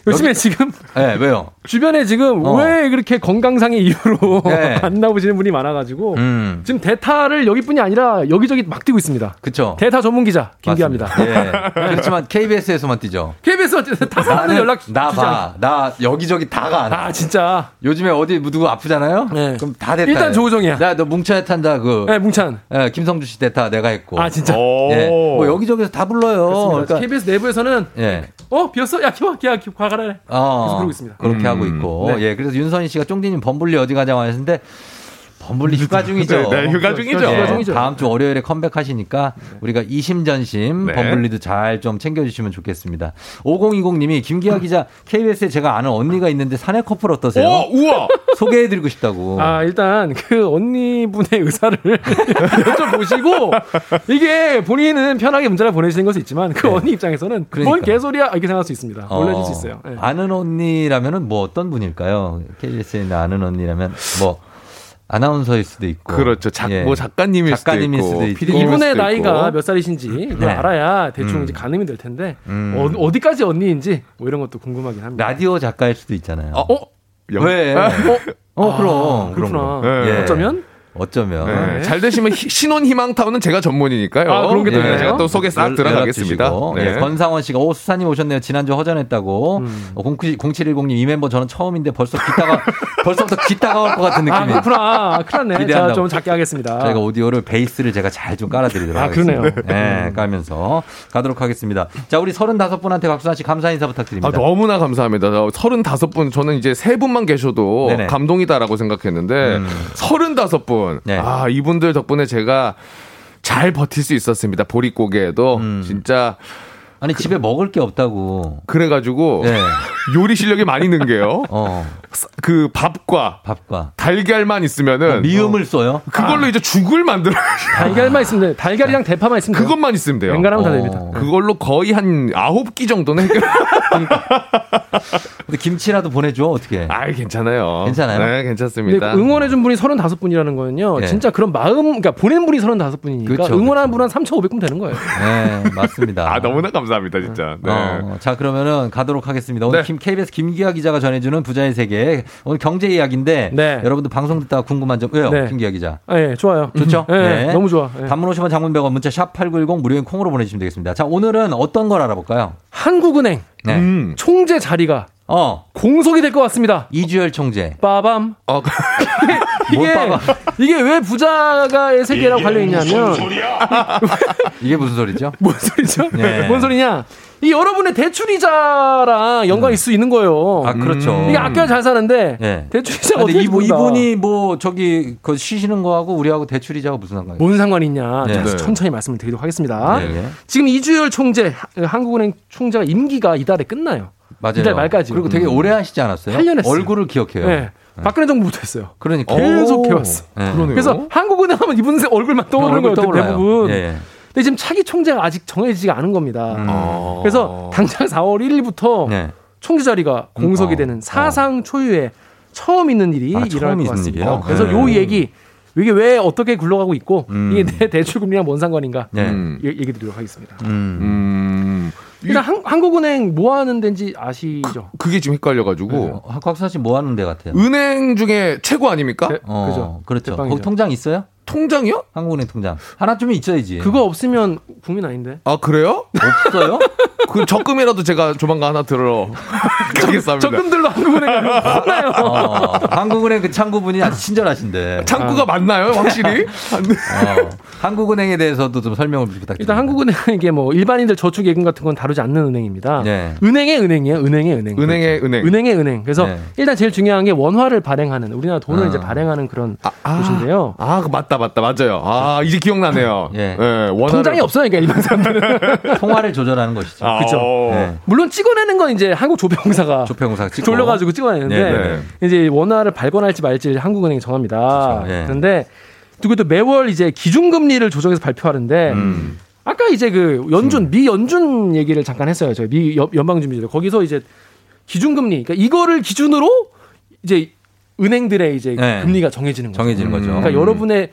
요즘에 지금 네, 왜요? 주변에 지금 어. 왜 그렇게 건강상의 이유로 [laughs] 네. [laughs] 안 나오시는 분이 많아가지고 음. 지금 대타를 여기뿐이 아니라 여기저기 막 뛰고 있습니다. 그쵸. 대타 전문 기자. 맞습니다. 예. [laughs] 그렇지만 KBS에서만 뛰죠. KBS 타사람들 나는 연락 나 주지 봐. 나 여기저기 다가 안. 아 진짜. 요즘에 어디 누구 아프잖아요? 네. 그럼 다 됐다. 일단 조우정이야. 나너 뭉쳐야 탄다 그. 네, 뭉찬. 예, 김성주 씨 대타 내가 했고. 아 진짜. 예. 뭐 여기저기서 다 불러요. 그렇습니다. 그러니까 KBS 내부에서는 예. 어 비었어? 야 기와 기와 기 과가라. 어, 계속 그러고 있습니다. 그렇게 음. 하고 있고. 네. 예. 그래서 윤선희 씨가 쫑디님 범블리 어디 가자고 하셨는데 범블리 휴가 중이죠. 네, 네, 휴가 중이죠. 예, 휴가 중이죠. 다음 주 월요일에 컴백하시니까 우리가 이심전심 네. 범블리도 잘 좀 챙겨주시면 좋겠습니다. 5020님이 김기아 기자 KBS에 제가 아는 언니가 있는데 사내 커플 어떠세요? 오, 우와. [laughs] 소개해드리고 싶다고. 아, 일단 그 언니분의 의사를 [laughs] 여쭤보시고 이게 본인은 편하게 문자를 보내시는 것은 있지만 그 언니 입장에서는 뭔 그러니까. 개소리야 이렇게 생각할 수 있습니다. 어, 놀라실 수 있어요. 예. 아는 언니라면은 뭐 어떤 분일까요? KBS에 있는 아는 언니라면 뭐 아나운서일 수도 있고. 그렇죠. 작- 예. 뭐 작가님일 수도 작가님일 있고, 수도 있고. PD님일 이분의 수도 나이가 있고. 몇 살이신지 네. 알아야 대충 음. 이제 가늠이 될 텐데 음. 어, 어디까지 언니인지 뭐 이런 것도 궁금하긴 합니다. 라디오 작가일 수도 있잖아요. 어? 영- 왜? 아, 어, 아, 그럼. 그렇구나. 그럼. 네. 어쩌면 어쩌면. 네. 잘 되시면 히- 신혼 희망 타운은 제가 전문이니까요. 아, 그런 게또 네? 제가 또 소개 싹 연- 들어가겠습니다. 네. 예, 권상원 씨가 오 수사님 오셨네요. 지난주 허전했다고. 음. 어, 0710님 이 멤버 저는 처음인데 벌써 귀따가 [laughs] 벌써부터 귀따가 올 것 같은 아 느낌이. 그렇구나. 큰일 났네. 기대한다고. 자, 좀 작게 하겠습니다. 저희가 오디오를 베이스를 제가 잘 좀 깔아드리도록 아, 하겠습니다. 그러네요. 네, 깔면서 가도록 하겠습니다. 자, 우리 35분한테 박수환 씨 감사 인사 부탁드립니다. 아, 너무나 감사합니다. 35분, 저는 이제 세 분만 계셔도 네네. 감동이다라고 생각했는데, 음. 35분. 네. 아, 이분들 덕분에 제가 잘 버틸 수 있었습니다. 보릿고개에도. 음. 진짜. 아니, 집에 먹을 게 없다고. 그래가지고, 네. [laughs] 요리 실력이 많이 는 게요. [laughs] 어, 그 밥과 밥과. 달걀만 있으면은. 어, 미음을 써요? 그걸로 이제 죽을 만들어. 달걀만 있으면 돼. 달걀이랑 대파만 있으면 돼요. 그것만 있으면 돼요. 웬간하면 다 어. 됩니다. 그걸로 거의 한 아홉 끼 정도는 해결. 근데 김치라도 보내줘, 어떻게. 아, 괜찮아요. 괜찮아요? 네, 괜찮습니다. 응원해준 분이 35분이라는 거는요. 네. 진짜 그런 마음, 그러니까 보낸 분이 35분이니까 그렇죠, 응원하는 분은 한 3,500분 되는 거예요. 네, 맞습니다. 아, 너무나 감사 합니다, 진짜. 네. 어, 자, 그러면은 가도록 하겠습니다. 오늘 네. 김, KBS 김기아 기자가 전해주는 부자의 세계. 오늘 경제 이야기인데. 네. 여러분들 방송 듣다가 궁금한 점, 왜요? 네. 김기아 기자. 아, 예, 좋아요. 좋죠? [laughs] 네, 너무 좋아. 예. 단문 50원 장문 100원 문자 샵 8910 무료인 콩으로 보내주시면 되겠습니다. 자, 오늘은 어떤 걸 알아볼까요? 한국은행 네. 음. 총재 자리가 어, 공석이 될 것 같습니다. 이주열 총재. 빠밤. 어, 뭘 [laughs] 이게 빠밤. 이게 왜 부자가의 세계라고 관련 있냐면 [laughs] 이게 무슨 소리죠? [laughs] 뭔 소리죠? 네. 뭔 소리냐? 이 여러분의 대출이자랑 연관이 있을 수 있는 거예요. 아, 그렇죠. 이게 아껴야 잘 사는데 네. 대출이자가 근데 어떻게 이분. 이분이 뭐 저기 그 쉬시는 거하고 우리하고 대출이자가 무슨 상관이에요? 뭔 상관이 있냐? 네. 자, 천천히 말씀을 드리도록 하겠습니다. 네, 네. 지금 이주열 총재, 한국은행 총재가 임기가 이달에 끝나요. 맞아요. 이달 말까지. 그리고 되게 오래 하시지 않았어요? 8년 했어요. 얼굴을 기억해요. 네. 박근혜 정부부터 했어요. 그러니까 계속 해왔어. 네. 그러네요. 그래서 한국은행 하면 이분 얼굴만 떠오르는 거예요. 떠올라요. 대부분. 예, 예. 근데 지금 차기 총재가 아직 정해지지가 않은 겁니다. 음. 어. 그래서 당장 4월 1일부터 네. 총재 자리가 공석이 어. 되는 사상 초유의 처음 있는 일이 아, 일어날 처음 것 있는 같습니다. 일이에요? 그래서 네. 요 얘기 이게 왜 어떻게 굴러가고 있고 음. 이게 내 대출금리랑 뭔 상관인가 네. 음. 얘- 얘기 드리도록 하겠습니다. 음. 음. 일단 한, 한국은행 뭐 하는 데인지 아시죠? 그 게 지금 헷갈려가지고. 어, 곽수아 씨뭐 하는 데 같아요? 은행 중에 최고 아닙니까? 대- 어, 그죠. 그렇죠. 대빵이죠. 거기 통장 있어요? 통장이요? 한국은행 통장. 하나쯤은 있어야지. 그거 없으면 국민 아닌데. 아, 그래요? 없어요? [laughs] 그 적금이라도 제가 조만간 하나 들어 [laughs] 가겠습니다. 적금들로 한국은행 가면 [laughs] 혼나요. 어, 한국은행 그 창구분이 아주 친절하신데. 창구가 맞나요, 확실히? 어, 한국은행에 대해서도 좀 설명을 부탁드립니다. 일단 한국은행 이게 뭐 일반인들 저축 예금 같은 건 다루지 않는 은행입니다. 네. 은행의 은행이에요. 은행의 은행. 은행의 은행. 은행의 은행. 그래서 네. 일단 제일 중요한 게 원화를 발행하는 우리나라 돈을 아. 이제 발행하는 그런 아, 곳인데요. 아, 그 맞다, 맞다, 맞아요. 아, 이제 기억나네요. [laughs] 예. 원화를- 통장이 없어요, 그러니까 일반 사람들은. [laughs] 통화를 조절하는 것이죠. 아, 그쵸. 어. 네. 물론 찍어내는 건 이제 한국 조폐공사가 [laughs] 조폐공사 찍고. 돌려가지고 찍어내는데 네, 네. 이제 원화를 발권할지 말지 한국은행이 정합니다. 그렇죠. 예. 그런데 그것도 매월 이제 기준금리를 조정해서 발표하는데 음. 아까 이제 그 연준 미 연준 얘기를 잠깐 했어요. 저희 미 연- 연방준비제도 거기서 이제 기준금리 그러니까 이거를 기준으로 이제 은행들의 이제 네. 금리가 정해지는 거죠. 정해지는 거죠. 그러니까 여러분의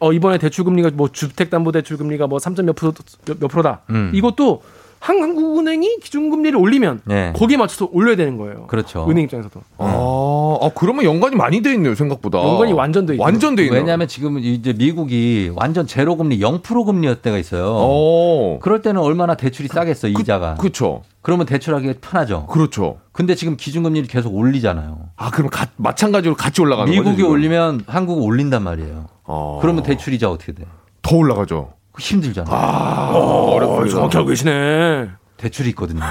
어 이번에 대출 금리가 뭐 주택 담보 대출 금리가 뭐 3. 몇 프로 몇, 몇 프로다. 음. 이것도 한- 한국은행이 기준금리를 올리면 네. 거기에 맞춰서 올려야 되는 거예요. 그렇죠. 은행 입장에서도 아, 아, 그러면 연관이 많이 돼 있네요, 생각보다. 연관이 완전 돼 있죠. 완전 돼 있네요. 왜냐하면 지금 이제 미국이 완전 제로 금리 0% 금리였 때가 있어요. 어. 그럴 때는 얼마나 대출이 싸겠어 이자가. 그렇죠. 그러면 대출하기 편하죠. 그렇죠. 근데 지금 기준금리를 계속 올리잖아요. 아, 그럼 가- 마찬가지로 같이 올라가는 거죠. 미국이? 올리면 한국은 올린단 말이에요. 어. 그러면 대출이자 어떻게 돼? 더 올라가죠. 힘들잖아. 아, 어, 어렵습니다. 정확히 알고 계시네. 대출이 있거든요. [laughs]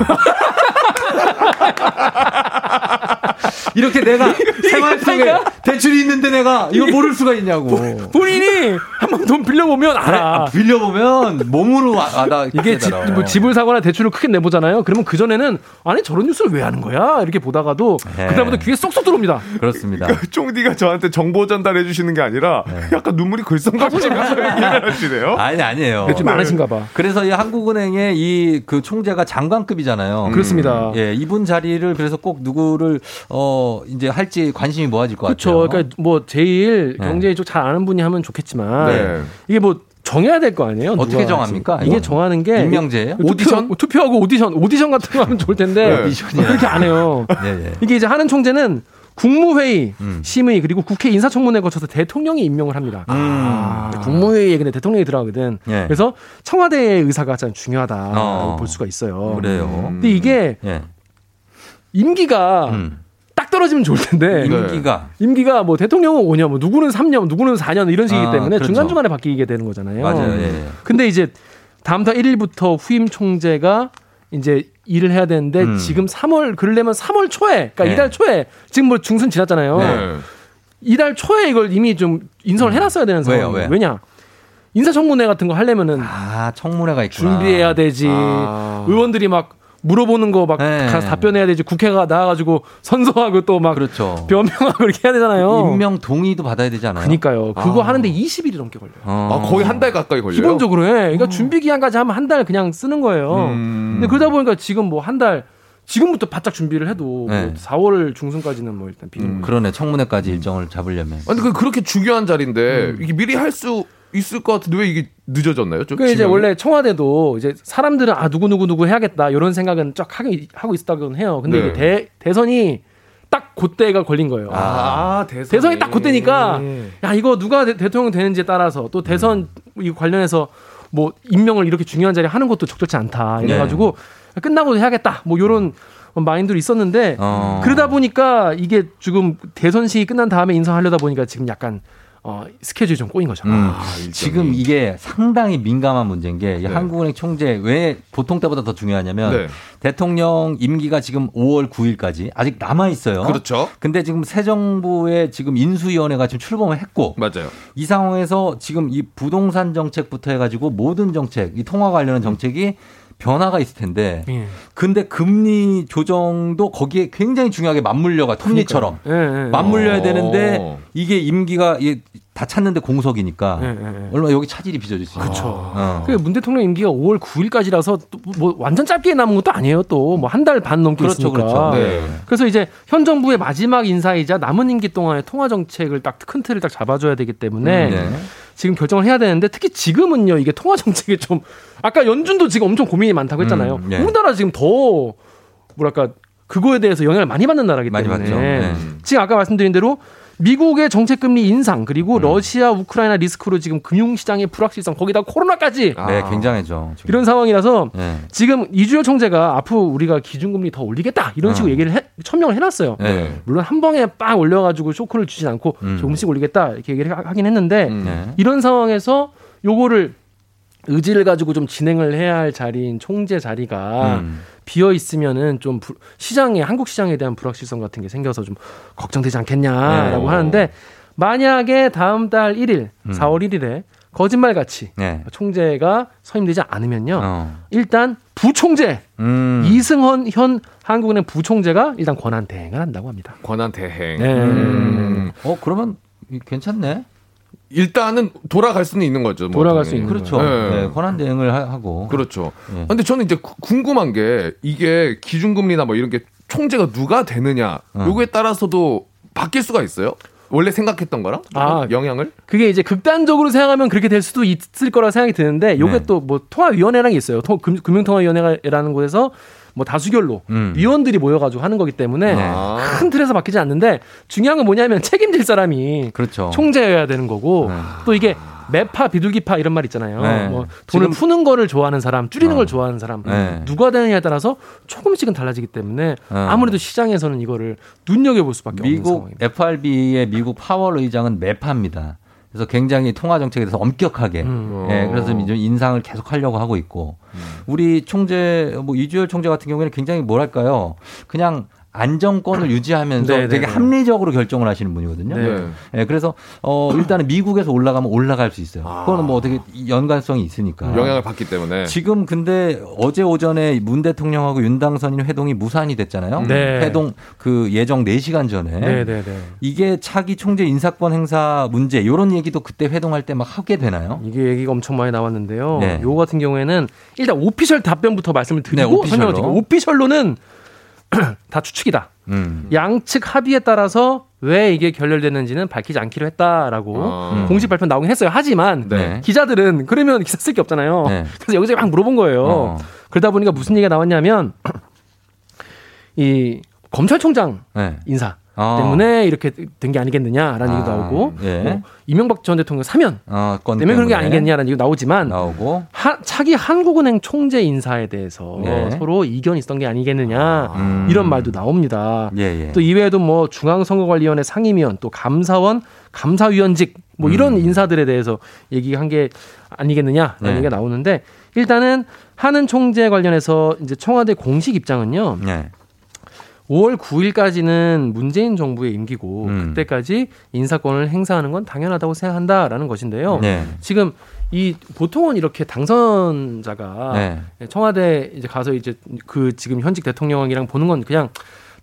이렇게 내가 [laughs] 생활 속에 대출이 있는데 내가 이걸 모를 수가 있냐고. 본인이 한번 돈 빌려보면 알아. 아, 빌려보면 몸으로 와, 와다. 이게 집, 뭐 집을 사거나 대출을 크게 내보잖아요. 그러면 그 전에는 아니 저런 뉴스를 왜 하는 거야? 이렇게 보다가도 네. 그다음부터 귀에 쏙쏙 들어옵니다. 그렇습니다. 그러니까 쫑디가 저한테 정보 전달해 주시는 게 아니라 약간 눈물이 글썽거리면서 얘기를 하시네요. 아니 아니에요. 좀 많으신가 봐. 그래서 이 한국은행의 이 그 총재가 장관급이잖아요. 그렇습니다. 예, 이분 자리를 그래서 꼭 누구를 어 이제 할지 관심이 모아질 것 같아요. 그렇죠. 그러니까 뭐 제일 네. 경제 쪽 잘 아는 분이 하면 좋겠지만 네. 이게 뭐 정해야 될 거 아니에요? 어떻게 정합니까? 이게? 정하는 게 임명제예요? 투표, 오디션? 투표 하고 오디션 오디션 같은 거 하면 좋을 텐데 네. 그렇게 안 해요. [laughs] 네, 네. 이게 이제 하는 총재는 국무회의, 음. 심의 그리고 국회 인사청문회 거쳐서 대통령이 임명을 합니다. 아, 국무회의에 근데 대통령이 들어가거든. 음. 예. 그래서 청와대의 의사가 참 중요하다 어. 볼 수가 있어요. 그래요. 근데 이게 예. 임기가 음. 딱 떨어지면 좋을 텐데 임기가 임기가 뭐 대통령은 5년, 뭐 누구는 3년, 누구는 4년 이런 식이기 아, 때문에 그렇죠. 중간 중간에 바뀌게 되는 거잖아요. 맞아요. 예, 예. 근데 이제 다음 달 1일부터 후임 총재가 이제 일을 해야 되는데 음. 지금 3월 그러려면 3월 초에 그러니까 네. 이달 초에 지금 뭐 중순 지났잖아요. 네. 이달 초에 이걸 이미 좀 인선을 해놨어야 되는 왜요? 상황이에요. 왜? 왜냐? 인사청문회 같은 거 하려면은 아 청문회가 있구나. 준비해야 되지. 아. 의원들이 막 물어보는 거막 네. 가서 답변해야 되지. 국회가 나와가지고 선서하고 또막 그렇죠. 변명하고 이렇게 해야 되잖아요. 임명 동의도 받아야 되지 않아요? 그니까요. 그거 아. 하는데 20일이 넘게 걸려요. 어. 아, 거의 한 달 가까이 걸려요. 기본적으로 해. 그러니까 준비 기간까지 하면 한 달 그냥 쓰는 거예요. 음. 근데 그러다 보니까 지금 뭐 한 달 지금부터 바짝 준비를 해도 네. 뭐 4월 중순까지는 뭐 일단 비는 거예요. 그러네 청문회까지 일정을 잡으려면. 아니 그 그렇게 중요한 자리인데 이게 미리 할 수 있을 것 같은데 왜 이게 늦어졌나요? 좀 그 이제? 원래 청와대도 이제 사람들은 아 누구 누구 누구 해야겠다 이런 생각은 쫙 하고, 하고 있다고는 해요. 근데 네. 이게 대, 대선이 딱 그때가 걸린 거예요. 아, 대선이. 대선이 딱 그때니까 야 이거 누가 대, 통령 되는지에 따라서 또 대선 이 관련해서 뭐 임명을 이렇게 중요한 자리에 하는 것도 적절치 않다 이래 가지고 끝나고도 해야겠다 뭐 이런 마인드로 있었는데 어. 그러다 보니까 이게 지금 대선 시기 끝난 다음에 인사하려다 보니까 지금 약간 어, 스케줄이 좀 꼬인 거죠. 음. 지금 이게 상당히 민감한 문제인 게이 네. 한국은행 총재 왜 보통 때보다 더 중요하냐면 네. 대통령 임기가 지금 5월 9일까지 아직 남아 있어요. 그렇죠. 근데 지금 새 정부의 지금 인수위원회가 지금 출범을 했고 맞아요. 이 상황에서 지금 이 부동산 정책부터 해가지고 모든 정책, 이 통화 관련한 정책이 변화가 있을 텐데. 예. 근데 금리 조정도 거기에 굉장히 중요하게 맞물려가 톱니처럼 예, 예, 예. 맞물려야 어. 되는데 이게 임기가 다 찼는데 공석이니까 예, 예, 예. 얼마 여기 차질이 빚어질 수 있어요. 그쵸. 어. 그문 대통령 임기가 5월 9일까지라서 뭐 완전 짧게 남은 것도 아니에요. 또 뭐 한 달 반 넘게 그렇죠, 있으니까. 그렇죠. 네. 그래서 이제 현 정부의 마지막 인사이자 남은 임기 동안의 통화 정책을 딱 큰 틀을 딱 잡아줘야 되기 때문에 음, 네. 지금 결정을 해야 되는데 특히 지금은요 이게 통화 정책이 좀 아까 연준도 지금 엄청 고민이 많다고 했잖아요. 음, 네. 우리나라 지금 더 뭐랄까 그거에 대해서 영향을 많이 받는 나라기 많이 때문에 받죠. 네. 지금 아까 말씀드린 대로 미국의 정책 금리 인상 음. 그리고 러시아 우크라이나 리스크로 지금 금융 시장의 불확실성 거기다 코로나까지 네, 굉장해져. 지금. 이런 상황이라서 네. 지금 이주열 총재가 앞으로 우리가 기준금리 더 올리겠다 이런 식으로 어. 얘기를 해, 천명을 해놨어요. 네. 물론 한 방에 빵 올려가지고 쇼크를 주진 않고 음. 조금씩 올리겠다 이렇게 얘기를 하- 하긴 했는데 네. 이런 상황에서 요거를 의지를 가지고 좀 진행을 해야 할 자리인 총재 자리가 음. 비어 있으면은 좀 부- 시장에 한국 시장에 대한 불확실성 같은 게 생겨서 좀 걱정되지 않겠냐라고 네. 하는데 만약에 다음 달 1일, 음. 4월 1일에 거짓말 같이 네. 총재가 서임되지 않으면요. 어. 일단 부총재 음. 이승헌 현 한국은행 부총재가 일단 권한 대행을 한다고 합니다. 권한 대행. 네. 음. 어 그러면 괜찮네. 일단은 돌아갈 수는 있는 거죠. 뭐 돌아갈 당연히. 수 있는 그렇죠. 네. 네, 권한 대행을 하- 하고. 그렇죠. 네. 근데 저는 이제 구- 궁금한 게 이게 기준금리나 뭐 이런 게 총재가 누가 되느냐 어. 요거에 따라서도 바뀔 수가 있어요? 원래 생각했던 거랑 아, 영향을? 그게 이제 극단적으로 생각하면 그렇게 될 수도 있을 거라 생각이 드는데 요게 네. 또뭐 통화위원회라는 게 있어요. 통- 금, 금융통화위원회라는 곳에서 뭐 다수결로 음. 위원들이 모여가지고 하는 거기 때문에 네. 아. 큰 틀에서 바뀌지 않는데 중요한 건 뭐냐면 책임질 사람이 그렇죠. 총재여야 되는 거고 네. 또 이게 매파 비둘기파 이런 말 있잖아요. 네. 뭐 돈을 지금- 푸는 거를 좋아하는 사람, 줄이는 어. 걸 좋아하는 사람 네. 누가 되느냐에 따라서 조금씩은 달라지기 때문에 어. 아무래도 시장에서는 이거를 눈여겨 볼 수밖에 없는 상황입니다. FRB의 미국 파월 의장은 매파입니다. 그래서 굉장히 통화 정책에 대해서 엄격하게, 음. 예, 그래서 이제 인상을 계속 하려고 하고 있고, 우리 총재, 뭐 이주열 총재 같은 경우에는 굉장히 뭐랄까요, 그냥 안정권을 유지하면서 네, 네, 되게 네. 합리적으로 결정을 하시는 분이거든요. 네. 예, 그래서 어 일단은 미국에서 올라가면 올라갈 수 있어요. 그거는 뭐 어떻게 연관성이 있으니까. 영향을 받기 때문에. 지금 근데 어제 오전에 문 대통령하고 윤당선인 회동이 무산이 됐잖아요. 네. 회동 그 예정 4시간 전에. 네, 네, 네. 이게 차기 총재 인사권 행사 문제 이런 얘기도 그때 회동할 때 막 하게 되나요? 이게 얘기가 엄청 많이 나왔는데요. 네. 요거 같은 경우에는 일단 오피셜 답변부터 말씀을 드리고 네, 오피셜로. 설명을 드리고 오피셜로는 [clears throat] 다 추측이다. 음. 양측 합의에 따라서 왜 이게 결렬됐는지는 밝히지 않기로 했다라고 아. 공식 발표 나오긴 했어요. 하지만 네. 기자들은 그러면 기사 쓸 게 없잖아요. 네. 그래서 여기저기 막 물어본 거예요. 어. 그러다 보니까 무슨 얘기가 나왔냐면 [clears throat] 이 검찰총장 네. 인사 아. 때문에 이렇게 된 게 아니겠느냐라는 아, 얘기도 나오고 예. 뭐 이명박 전 대통령 사면 어, 건 때문에 그런 게 때문에. 아니겠냐라는 얘기가 나오지만 나오고 하- 차기 한국은행 총재 인사에 대해서 네. 서로 이견이 있었던 게 아니겠느냐 음. 이런 말도 나옵니다. 예, 예. 또 이외에도 뭐 중앙선거관리위원회 상임위원 또 감사원 감사위원직 뭐 이런 음. 인사들에 대해서 얘기한 게 아니겠느냐라는 네. 얘기가 나오는데 일단은 하는 총재 관련해서 이제 청와대 공식 입장은요. 네. 5월 9일까지는 문재인 정부의 임기고 음. 그때까지 인사권을 행사하는 건 당연하다고 생각한다라는 것인데요. 네. 지금 이 보통은 이렇게 당선자가 네. 청와대 이제 가서 이제 그 지금 현직 대통령이랑 보는 건 그냥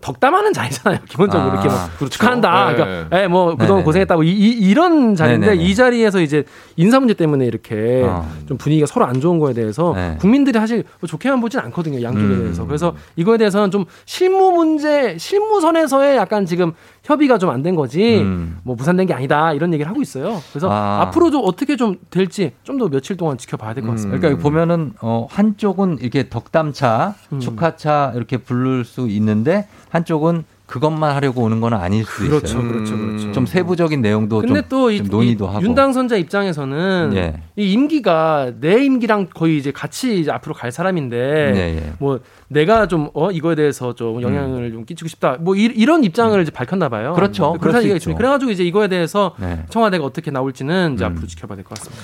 덕담하는 자리잖아요. [laughs] 기본적으로 아, 이렇게 뭐 그렇죠. 축하한다. 네. 그러니까 예, 뭐 그동안 네네네. 고생했다고 이, 이, 런 자리인데 네네네. 이 자리에서 이제 인사 문제 때문에 이렇게 어. 좀 분위기가 서로 안 좋은 거에 대해서 네. 국민들이 사실 뭐 좋게만 보진 않거든요. 양쪽에 음. 대해서. 그래서 이거에 대해서는 좀 실무 문제, 실무선에서의 약간 지금 협의가 좀 안 된 거지 음. 뭐 무산된 게 아니다 이런 얘기를 하고 있어요. 그래서 아. 앞으로도 어떻게 좀 될지 좀 더 며칠 동안 지켜봐야 될 것 같습니다. 그러니까 보면은 어 한쪽은 이렇게 덕담차, 음. 축하차 이렇게 부를 수 있는데 한쪽은 그것만 하려고 오는 건 아닐 수 그렇죠, 있어요. 그렇죠, 그렇죠. 좀 세부적인 내용도 근데 좀, 또이좀 논의도 하고. 윤 당선자 입장에서는 예. 이 임기가 내 임기랑 거의 이제 같이 이제 앞으로 갈 사람인데 예, 예. 뭐 내가 좀 어 이거에 대해서 좀 영향을 좀 끼치고 싶다 뭐 이, 런 입장을 이제 밝혔나 봐요. 음. 그렇죠. 그런 얘기가 있죠. 그래가지고 이제 이거에 대해서 네. 청와대가 어떻게 나올지는 이제 음. 앞으로 지켜봐야 될 것 같습니다.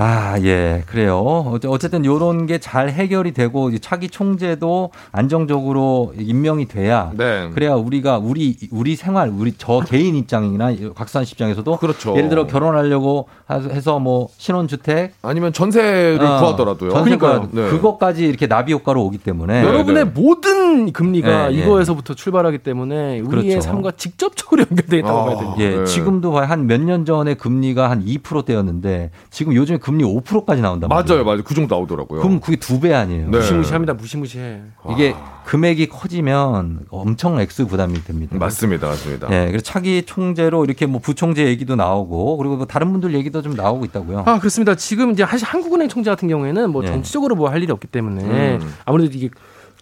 아, 예, 그래요. 어쨌든 요런 게 잘 해결이 되고 차기 총재도 안정적으로 임명이 돼야 네. 그래야 우리가 우리 우리 생활 우리 저 개인 입장이나 곽수환 씨 입장에서도 그렇죠. 예를 들어 결혼하려고 해서 뭐 신혼 주택 아니면 전세를 어, 구하더라도요. 전세가 네. 그것까지 이렇게 나비 효과로 오기 때문에 여러분의 모든 금리가 네, 네. 이거에서부터 출발하기 때문에 우리의 그렇죠. 삶과 직접적으로 [laughs] 연결되어 있다고 아, 봐야 됩니다. 예, 네. 지금도 한 몇 년 전에 금리가 한 2%대였는데 지금 요즘에 금리 5%까지 나온단 말이에요. 맞아요, 맞아요. 그 정도 나오더라고요. 그럼 그게 두 배 아니에요. 네. 무시무시합니다. 무시무시해. 이게 금액이 커지면 엄청 액수 부담이 됩니다. 맞습니다, 맞습니다. 예, 그래서 차기 총재로 이렇게 뭐 부총재 얘기도 나오고 그리고 뭐 다른 분들 얘기도 좀 나오고 있다고요. 아 그렇습니다. 지금 이제 사실 한국은행 총재 같은 경우에는 뭐 예. 정치적으로 뭐 할 일이 없기 때문에 음. 아무래도 이게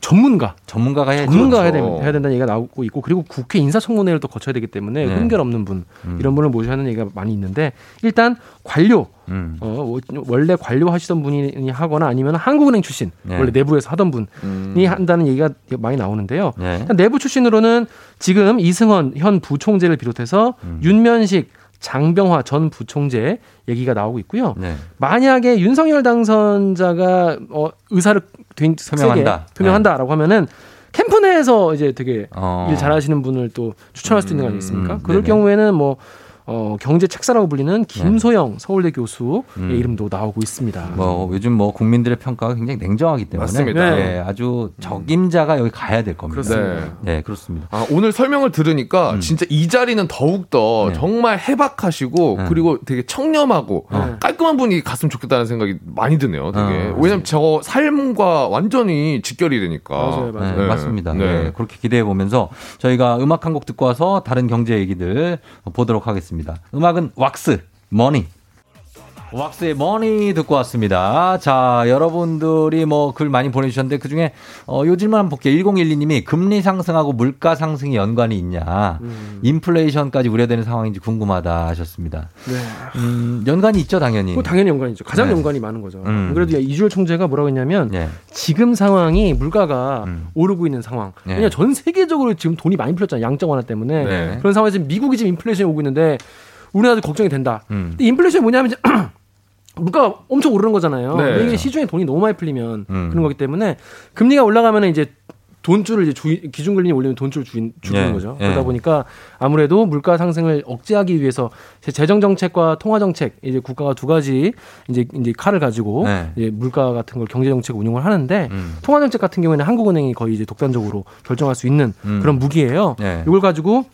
전문가 전문가가 해야죠. 전문가가 해야. 된, 해야 된다는 얘기가 나오고 있고 그리고 국회 인사청문회를 또 거쳐야 되기 때문에 네. 흠결 없는 분 음. 이런 분을 모셔야 하는 얘기가 많이 있는데 일단 관료 음. 어, 원래 관료 하시던 분이 하거나 아니면 한국은행 출신 네. 원래 내부에서 하던 분이 음. 한다는 얘기가 많이 나오는데요. 네. 내부 출신으로는 지금 이승헌 현 부총재를 비롯해서 음. 윤면식 장병화 전 부총재 얘기가 나오고 있고요. 네. 만약에 윤석열 당선자가 어, 의사를 되- 표명한다. 세게 표명한다라고 하면은 캠프 내에서 이제 되게 어. 일 잘하시는 분을 또 추천할 수도 있는 거 음, 아니겠습니까? 음, 그럴 네네. 경우에는 뭐 어, 경제 책사라고 불리는 김소영 서울대 교수의 음. 이름도 나오고 있습니다. 뭐 요즘 뭐 국민들의 평가가 굉장히 냉정하기 때문에 맞습니다. 예, 아주 적임자가 여기 가야 될 겁니다. 그렇습니다. 네, 그렇습니다. 아, 오늘 설명을 들으니까 음. 진짜 이 자리는 더욱더 네. 정말 해박하시고 네. 그리고 되게 청렴하고 네. 깔끔한 분이 갔으면 좋겠다는 생각이 많이 드네요. 되게. 어. 왜냐면 저 삶과 완전히 직결이 되니까. 맞아요, 맞아요. 네, 네. 맞습니다. 네. 네, 그렇게 기대해 보면서 저희가 음악 한 곡 듣고 와서 다른 경제 얘기들 보도록 하겠습니다. 음악은 왁스 머니. 왁스의 머니 듣고 왔습니다. 자, 여러분들이 뭐 글 많이 보내주셨는데 그 중에 어, 요 질문 한번 볼게요. 1012님이 금리 상승하고 물가 상승이 연관이 있냐. 음. 인플레이션까지 우려되는 상황인지 궁금하다 하셨습니다. 네. 음, 연관이 있죠, 당연히. 뭐 당연히 연관이죠. 가장 네. 연관이 많은 거죠. 음. 그래도 이주열 총재가 뭐라고 했냐면 네. 지금 상황이 물가가 음. 오르고 있는 상황. 네. 왜냐 전 세계적으로 지금 돈이 많이 풀렸잖아요. 양적 완화 때문에. 네. 그런 상황에서 미국이 지금 인플레이션이 오고 있는데 우리나라도 걱정이 된다. 음. 근데 인플레이션이 뭐냐면 이제 [clears throat] 물가가 엄청 오르는 거잖아요. 네. 이게 시중에 돈이 너무 많이 풀리면 음. 그런 거기 때문에 금리가 올라가면 이제 돈줄을 이제 주, 기준금리 올리면 돈줄 주, 주는 예, 거죠. 예. 그러다 보니까 아무래도 물가 상승을 억제하기 위해서 제- 재정 정책과 통화 정책 이제 국가가 두 가지 이제 이제 칼을 가지고 네. 이제 물가 같은 걸 경제 정책 운용을 하는데 음. 통화 정책 같은 경우에는 한국은행이 거의 이제 독단적으로 결정할 수 있는 음. 그런 무기예요. 네. 이걸 가지고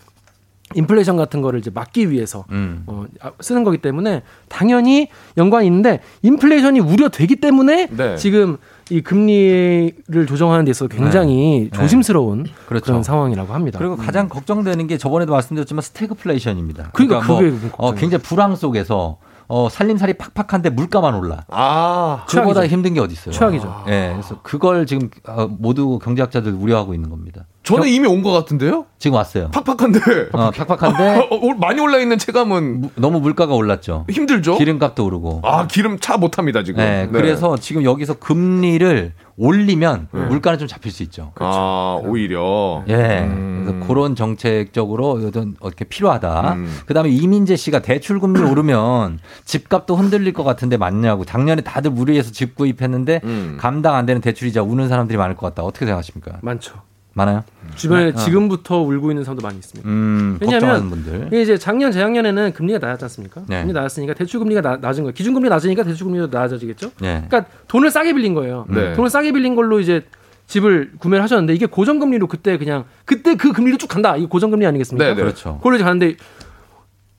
인플레이션 같은 거를 이제 막기 위해서 음. 어, 아, 쓰는 거기 때문에 당연히 연관이 있는데 인플레이션이 우려되기 때문에 네. 지금 이 금리를 조정하는 데 있어서 굉장히 네. 조심스러운 그렇죠. 그런 상황이라고 합니다. 그리고 가장 걱정되는 게 저번에도 말씀드렸지만 스태그플레이션입니다. 그러니까 뭐, 그게 어, 굉장히 불황 속에서 어, 살림살이 팍팍한데 물가만 올라. 아, 그보다. 힘든 게 어디 있어요? 최악이죠. 예, 그래서 그걸 지금 어, 모두 경제학자들 우려하고 있는 겁니다. 저는 이미 온 것 같은데요? 지금 왔어요. 팍팍한데. 어, 팍팍한데 [laughs] 어, 올- 많이 올라 있는 체감은 너무 물가가 올랐죠. 힘들죠? 기름값도 오르고. 아, 기름 차 못 합니다, 지금. 네, 그래서 지금 여기서 금리를 올리면 물가는 좀 잡힐 수 있죠. 아, 오히려. 예. 그래서 그런 정책적으로 어떤 어떻게 필요하다. 음. 그다음에 이민재 씨가 대출 금리 오르면 집값도 흔들릴 것 같은데 맞냐고. 작년에 다들 무리해서 집 구입했는데 음. 감당 안 되는 대출이자 우는 사람들이 많을 것 같다. 어떻게 생각하십니까? 많죠. 많아요? 주변에 어. 지금부터 울고 있는 사람도 많이 있습니다. 음, 왜냐하면 이제 작년 재작년에는 금리가 낮았지 않습니까? 네. 금리 낮았으니까 대출 금리가 나- 낮은 거예요. 기준 금리 낮으니까 대출 금리도 낮아지겠죠. 네. 그러니까 돈을 싸게 빌린 거예요. 네. 돈을 싸게 빌린 걸로 이제 집을 구매를 하셨는데 이게 고정금리로 그때 그냥 그때 그 금리로 쭉 간다. 이게 고정금리 아니겠습니까? 네, 네. 그렇죠. 그걸로 이제 가는데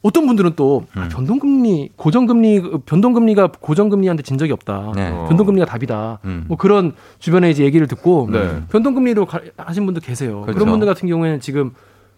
어떤 분들은 또 음. 아, 변동금리 고정금리 변동금리가 고정금리한테 진 적이 없다. 네. 변동금리가 답이다. 음. 뭐 그런 주변에 이제 얘기를 듣고 네. 변동금리로 가- 하신 분도 계세요. 그 그렇죠. 런 분들 같은 경우에는 지금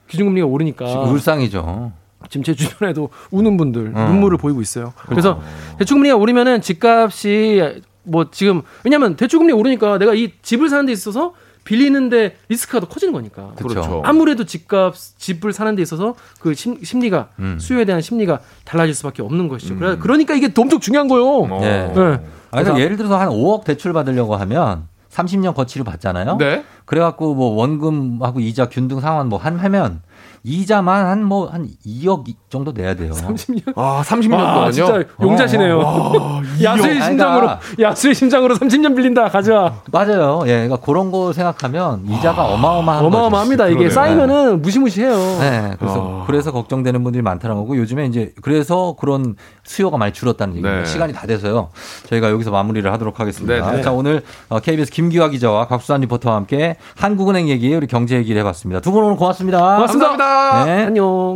기준금리가 오르니까 지금 울상이죠. 지금 제 주변에도 우는 분들 어. 눈물을 보이고 있어요. 그래서 대출금리가 오르면은 집값이 뭐 지금 왜냐하면 대출금리 오르니까 내가 이 집을 사는 데 있어서 빌리는데 리스크가 더 커지는 거니까. 그렇죠. 아무래도 집값 집을 사는 데 있어서 그 심, 심리가 음. 수요에 대한 심리가 달라질 수밖에 없는 것이죠. 그래- 그러니까 이게 엄청 중요한 거예요. 예. 네. 아, 그래서 그래서- 예를 들어서 한 5억 대출 받으려고 하면 30년 거치를 받잖아요. 네. 그래갖고 뭐 원금하고 이자 균등 상환 뭐 한 하면 이자만 한 뭐 한 2억 정도 내야 돼요. 30년. 아, 30년 와, 동안요? 진짜 용자시네요. 와, 야수의 이억. 심장으로 그러니까- 야수의 심장으로 30년 빌린다 가져와. 맞아요. 예, 그러니까 그런 거 생각하면 이자가 어마어마한 어마어마합니다. 거죠. 이게. 쌓이면은 무시무시해요. 네, 그래서 아. 그래서 걱정되는 분들이 많다는 거고 요즘에 이제 그래서 그런 수요가 많이 줄었다는 얘기입니다. 네. 시간이 다 돼서요. 저희가 여기서 마무리를 하도록 하겠습니다. 네, 네. 자, 오늘 어, KBS 김기화 기자와 곽수산 리포터와 함께 한국은행 얘기, 우리 경제 얘기를 해 봤습니다. 두 분 오늘 고맙습니다. 고맙습니다. 감사합니다. 네. 안녕.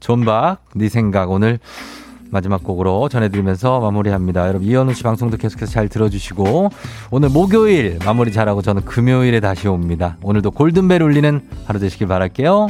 존박, 네 생각 오늘 마지막 곡으로 전해드리면서 마무리합니다. 여러분 이현우 씨 방송도 계속해서 잘 들어주시고 오늘 목요일 마무리 잘하고 저는 금요일에 다시 옵니다. 오늘도 골든벨 울리는 하루 되시길 바랄게요.